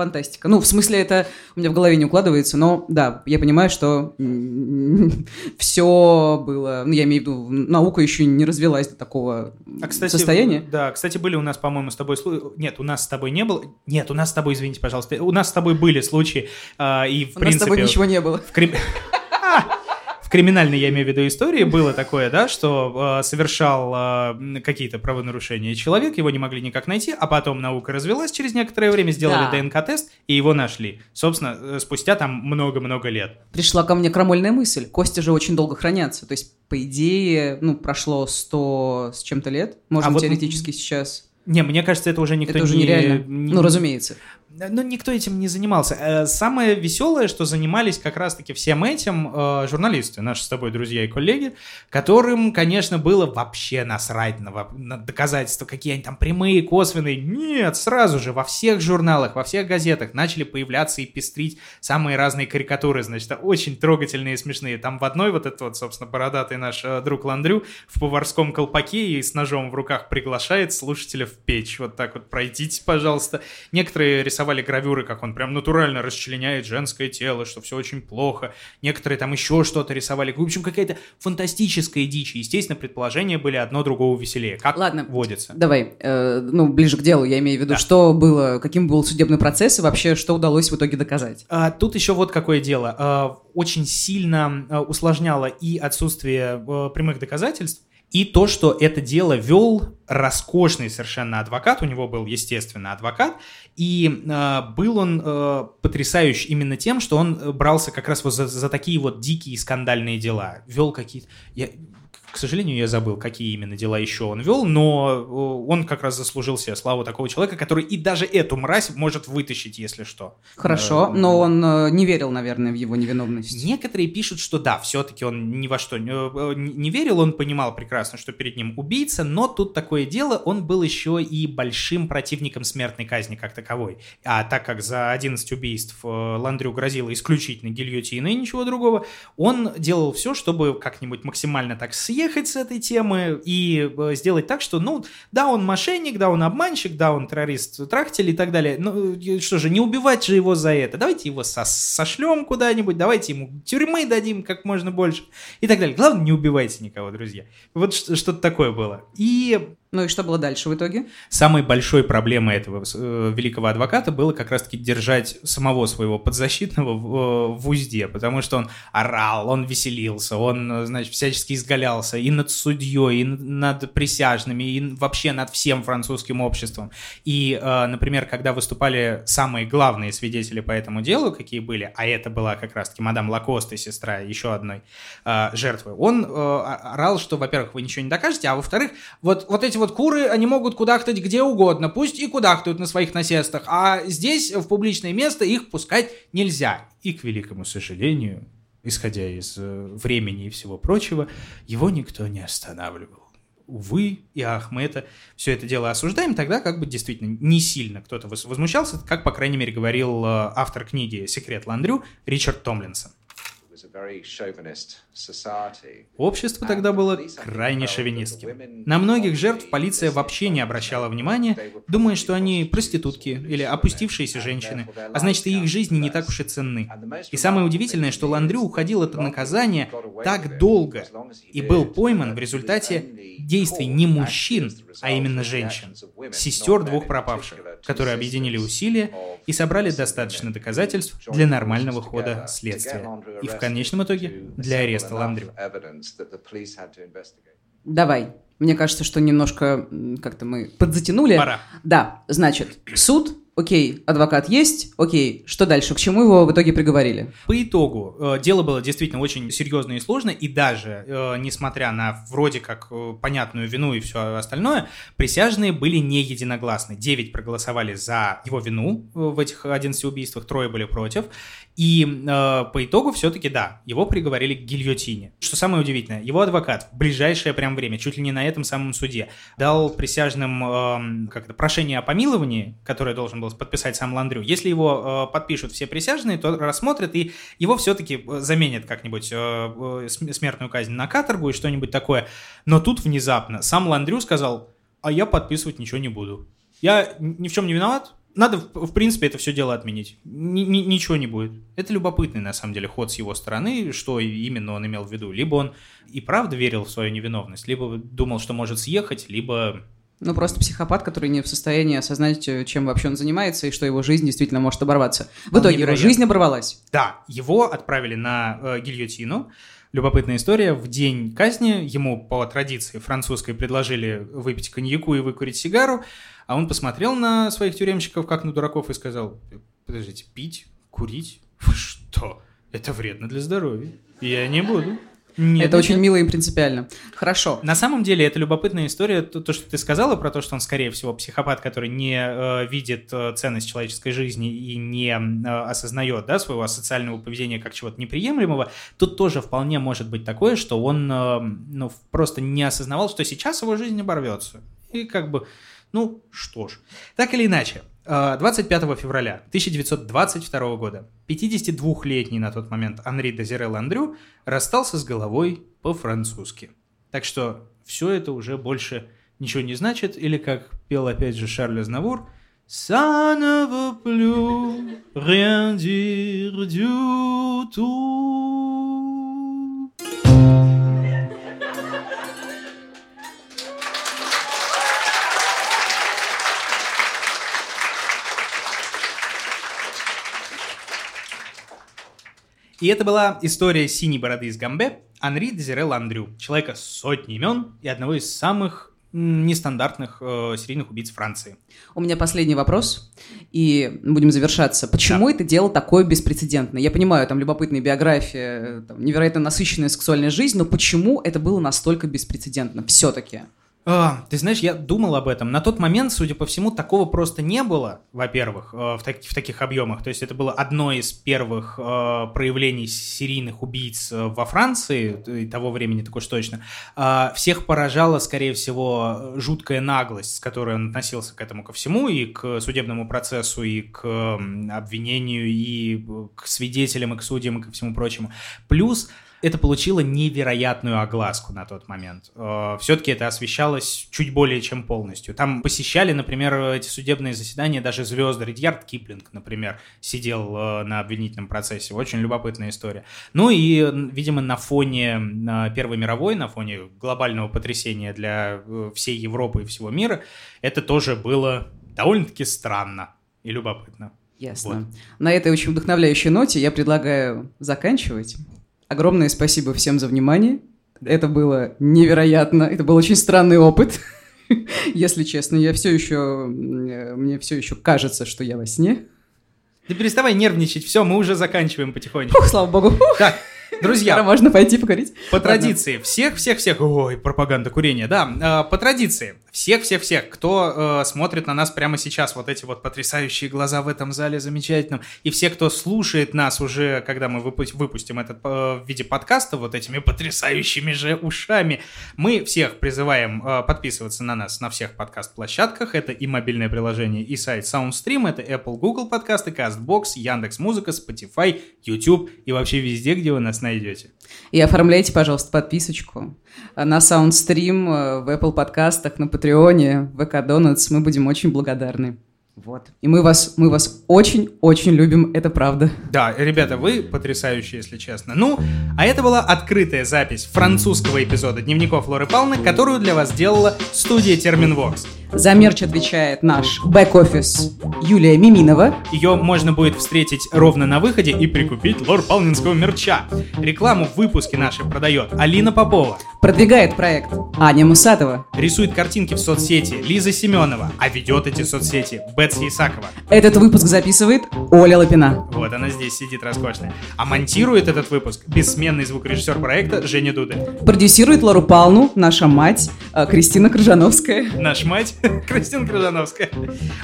фантастика. Ну, в смысле, это у меня в голове не укладывается, но да, я понимаю, что все было, ну, я имею в виду, наука еще не развелась до такого а, кстати, состояния. Да, кстати, были у нас, по-моему, с тобой Нет, у нас с тобой не было. Нет, у нас с тобой, извините, пожалуйста, у нас с тобой были случаи, э, и в у принципе... нас с тобой ничего не было. В криминальной, я имею в виду, истории было такое, да, что э, совершал э, какие-то правонарушения человек, его не могли никак найти, а потом наука развелась через некоторое время, сделали да. ДНК-тест, и его нашли. Собственно, э, спустя там много-много лет. Пришла ко мне крамольная мысль. Кости же очень долго хранятся. То есть, по идее, ну, прошло 100 с чем-то лет. Можем а теоретически вот... сейчас... Не, мне кажется, это уже никто это уже не... нереально. Не... Ну, разумеется ну, никто этим не занимался. Э, самое веселое, что занимались как раз-таки всем этим э, журналисты, наши с тобой друзья и коллеги, которым, конечно, было вообще насрать на, на доказательства, какие они там прямые, косвенные. Нет, сразу же во всех журналах, во всех газетах начали появляться и пестрить самые разные карикатуры, значит, очень трогательные и смешные. Там в одной вот этот вот, собственно, бородатый наш э, друг Ландрю в поварском колпаке и с ножом в руках приглашает слушателя в печь. Вот так вот пройдите, пожалуйста. Некоторые рисовали рисовали гравюры, как он прям натурально расчленяет женское тело, что все очень плохо. Некоторые там еще что-то рисовали. В общем, какая-то фантастическая дичь. Естественно, предположения были одно другого веселее. Как Ладно, водится. Давай, э, ну, ближе к делу, я имею в виду, да. что было, каким был судебный процесс и вообще, что удалось в итоге доказать. А, тут еще вот какое дело. А, очень сильно а, усложняло и отсутствие а, прямых доказательств, и то, что это дело вел роскошный совершенно адвокат, у него был, естественно, адвокат, и э, был он э, потрясающий именно тем, что он брался как раз вот за, за такие вот дикие скандальные дела, вел какие-то... Я, К сожалению, я забыл, какие именно дела еще он вел, но он как раз заслужил себе славу такого человека, который и даже эту мразь может вытащить, если что. Хорошо, э, но он э, не верил, наверное, в его невиновность. Некоторые пишут, что да, все-таки он ни во что э, не верил, он понимал прекрасно, что перед ним убийца, но тут такое дело, он был еще и большим противником смертной казни как таковой. А так как за 11 убийств Ландрю грозило исключительно гильотиной и ничего другого, он делал все, чтобы как-нибудь максимально так съесть съехать с этой темы и э, сделать так, что, ну, да, он мошенник, да, он обманщик, да, он террорист, трахтель и так далее. Ну, э, что же, не убивать же его за это. Давайте его со сошлем куда-нибудь, давайте ему тюрьмы дадим как можно больше и так далее. Главное, не убивайте никого, друзья. Вот что-то такое было. И ну и что было дальше в итоге? Самой большой проблемой этого э, великого адвоката было как раз-таки держать самого своего подзащитного в, э, в узде, потому что он орал, он веселился, он, значит, всячески изгалялся и над судьей, и над присяжными, и вообще над всем французским обществом. И, э, например, когда выступали самые главные свидетели по этому делу, какие были, а это была как раз-таки мадам Лакост и сестра еще одной э, жертвы, он э, орал, что, во-первых, вы ничего не докажете, а во-вторых, вот, вот эти вот куры, они могут кудахтать где угодно, пусть и кудахтают на своих насестах, а здесь, в публичное место, их пускать нельзя. И, к великому сожалению, исходя из э, времени и всего прочего, его никто не останавливал. Увы, и ах, мы это, все это дело осуждаем, тогда как бы действительно не сильно кто-то возмущался, как, по крайней мере, говорил э, автор книги «Секрет Ландрю» Ричард Томлинсон. Общество тогда было крайне шовинистским. На многих жертв полиция вообще не обращала внимания, думая, что они проститутки или опустившиеся женщины, а значит и их жизни не так уж и ценны. И самое удивительное, что Ландрю уходил от наказания так долго и был пойман в результате действий не мужчин, а именно женщин, сестер двух пропавших, которые объединили усилия и собрали достаточно доказательств для нормального хода следствия. И в конечном итоге для ареста Ландрю. Давай. Мне кажется, что немножко как-то мы подзатянули. Пора. Да, значит, суд окей, адвокат есть, окей, что дальше? К чему его в итоге приговорили? По итогу, э, дело было действительно очень серьезное и сложное, и даже, э, несмотря на вроде как э, понятную вину и все остальное, присяжные были не единогласны. Девять проголосовали за его вину в этих 11 убийствах, трое были против, и э, по итогу все-таки, да, его приговорили к гильотине. Что самое удивительное, его адвокат в ближайшее прям время, чуть ли не на этом самом суде, дал присяжным э, как это, прошение о помиловании, которое должен был подписать сам Ландрю. Если его э, подпишут все присяжные, то рассмотрят и его все-таки э, заменят как-нибудь э, э, смертную казнь на каторгу и что-нибудь такое. Но тут внезапно сам Ландрю сказал, а я подписывать ничего не буду. Я ни в чем не виноват, надо, в принципе, это все дело отменить. Н- ничего не будет. Это любопытный, на самом деле, ход с его стороны, что именно он имел в виду. Либо он и правда верил в свою невиновность, либо думал, что может съехать, либо ну, просто психопат, который не в состоянии осознать, э, чем вообще он занимается, и что его жизнь действительно может оборваться. В итоге его жизнь оборвалась. Да, его отправили на э, гильотину. Любопытная история. В день казни ему по традиции французской предложили выпить коньяку и выкурить сигару, а он посмотрел на своих тюремщиков как на дураков и сказал, подождите, пить, курить? Что? Это вредно для здоровья. Я не буду. Нет, это нет. очень мило и принципиально. Хорошо. На самом деле, это любопытная история, то, то, что ты сказала про то, что он, скорее всего, психопат, который не э, видит э, ценность человеческой жизни и не э, осознает да, своего социального поведения как чего-то неприемлемого. Тут тоже вполне может быть такое, что он э, ну, просто не осознавал, что сейчас его жизнь оборвется. И как бы, ну что ж. Так или иначе, 25 э, февраля 1922 года 52-летний на тот момент Анри Дезире Ландрю расстался с головой по-французски. Так что все это уже больше ничего не значит, или как пел опять же Шарль Азнавур, «Ça ne veut plus rien dire du tout». И это была история синей бороды из Гамбе Анри Дезире Ландрю, человека с сотней имен и одного из самых нестандартных э, серийных убийц Франции. У меня последний вопрос, и будем завершаться. Почему да. это дело такое беспрецедентное? Я понимаю, там любопытная биография, там, невероятно насыщенная сексуальная жизнь, но почему это было настолько беспрецедентно все-таки? А, ты знаешь, я думал об этом. На тот момент, судя по всему, такого просто не было, во-первых, э, в, так, в таких объемах. То есть это было одно из первых э, проявлений серийных убийц э, во Франции, того времени так уж точно. Э, всех поражала, скорее всего, жуткая наглость, с которой он относился к этому ко всему, и к судебному процессу, и к обвинению, и к свидетелям, и к судьям, и ко всему прочему. Плюс это получило невероятную огласку на тот момент. Э, Все-таки это освещалось чуть более чем полностью. Там посещали, например, эти судебные заседания даже звезды. Ридьярд Киплинг, например, сидел э, на обвинительном процессе. Очень любопытная история. Ну и, видимо, на фоне э, Первой мировой, на фоне глобального потрясения для всей Европы и всего мира, это тоже было довольно-таки странно и любопытно. Ясно. Вот. На этой очень вдохновляющей ноте я предлагаю заканчивать. Огромное спасибо всем за внимание. Это было невероятно. Это был очень странный опыт. Если честно, я все еще... Мне все еще кажется, что я во сне. Ты переставай нервничать. Все, мы уже заканчиваем потихонечку. Фух, слава богу. Так, Друзья, Скоро можно пойти покурить. По традиции, всех-всех-всех, ой, пропаганда курения, да, э, по традиции, всех-всех-всех, кто э, смотрит на нас прямо сейчас, вот эти вот потрясающие глаза в этом зале замечательном, и все, кто слушает нас уже, когда мы выпу- выпустим этот э, в виде подкаста, вот этими потрясающими же ушами, мы всех призываем э, подписываться на нас на всех подкаст-площадках, это и мобильное приложение, и сайт SoundStream, это Apple, Google подкасты, CastBox, Яндекс.Музыка, Spotify, YouTube и вообще везде, где вы нас найдете. И оформляйте, пожалуйста, подписочку на Soundstream, э, в Apple подкастах, на Патреоне, в ВК Donuts. Мы будем очень благодарны. Вот. И мы вас, мы вас очень-очень любим, это правда. Да, ребята, вы потрясающие, если честно. Ну, а это была открытая запись французского эпизода Дневников Лоры Палны, которую для вас сделала студия Терминвокс. За мерч отвечает наш бэк-офис Юлия Миминова. Ее можно будет встретить ровно на выходе и прикупить лор палнинского мерча. Рекламу в выпуске нашей продает Алина Попова. Продвигает проект Аня Мусатова. Рисует картинки в соцсети Лиза Семенова, а ведет эти соцсети Бетс Исакова. Этот выпуск записывает Оля Лапина. Вот она здесь сидит роскошная. А монтирует этот выпуск бессменный звукорежиссер проекта Женя Дуды. Продюсирует Лору Палну наша мать э, Кристина Крыжановская. Наш мать Кристина Крыжановская.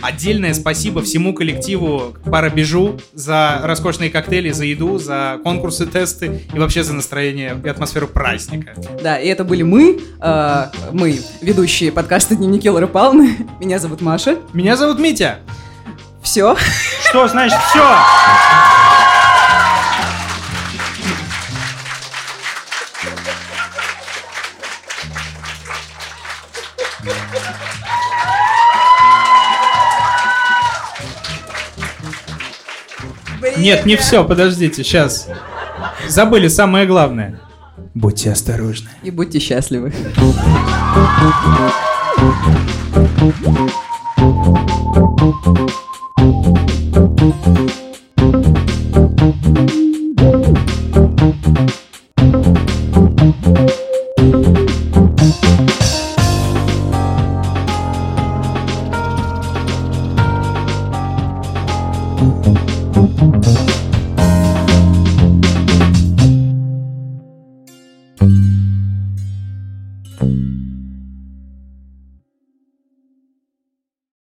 Отдельное спасибо всему коллективу Парабежу за роскошные коктейли, за еду, за конкурсы, тесты и вообще за настроение и атмосферу праздника. Да, и это были мы, э, мы, ведущие подкаста «Дневники Лоры Павловны». Меня зовут Маша. Меня зовут Митя. Все. Что значит все? время. Нет, не все, подождите, сейчас. Забыли самое главное. Будьте осторожны. И будьте счастливы.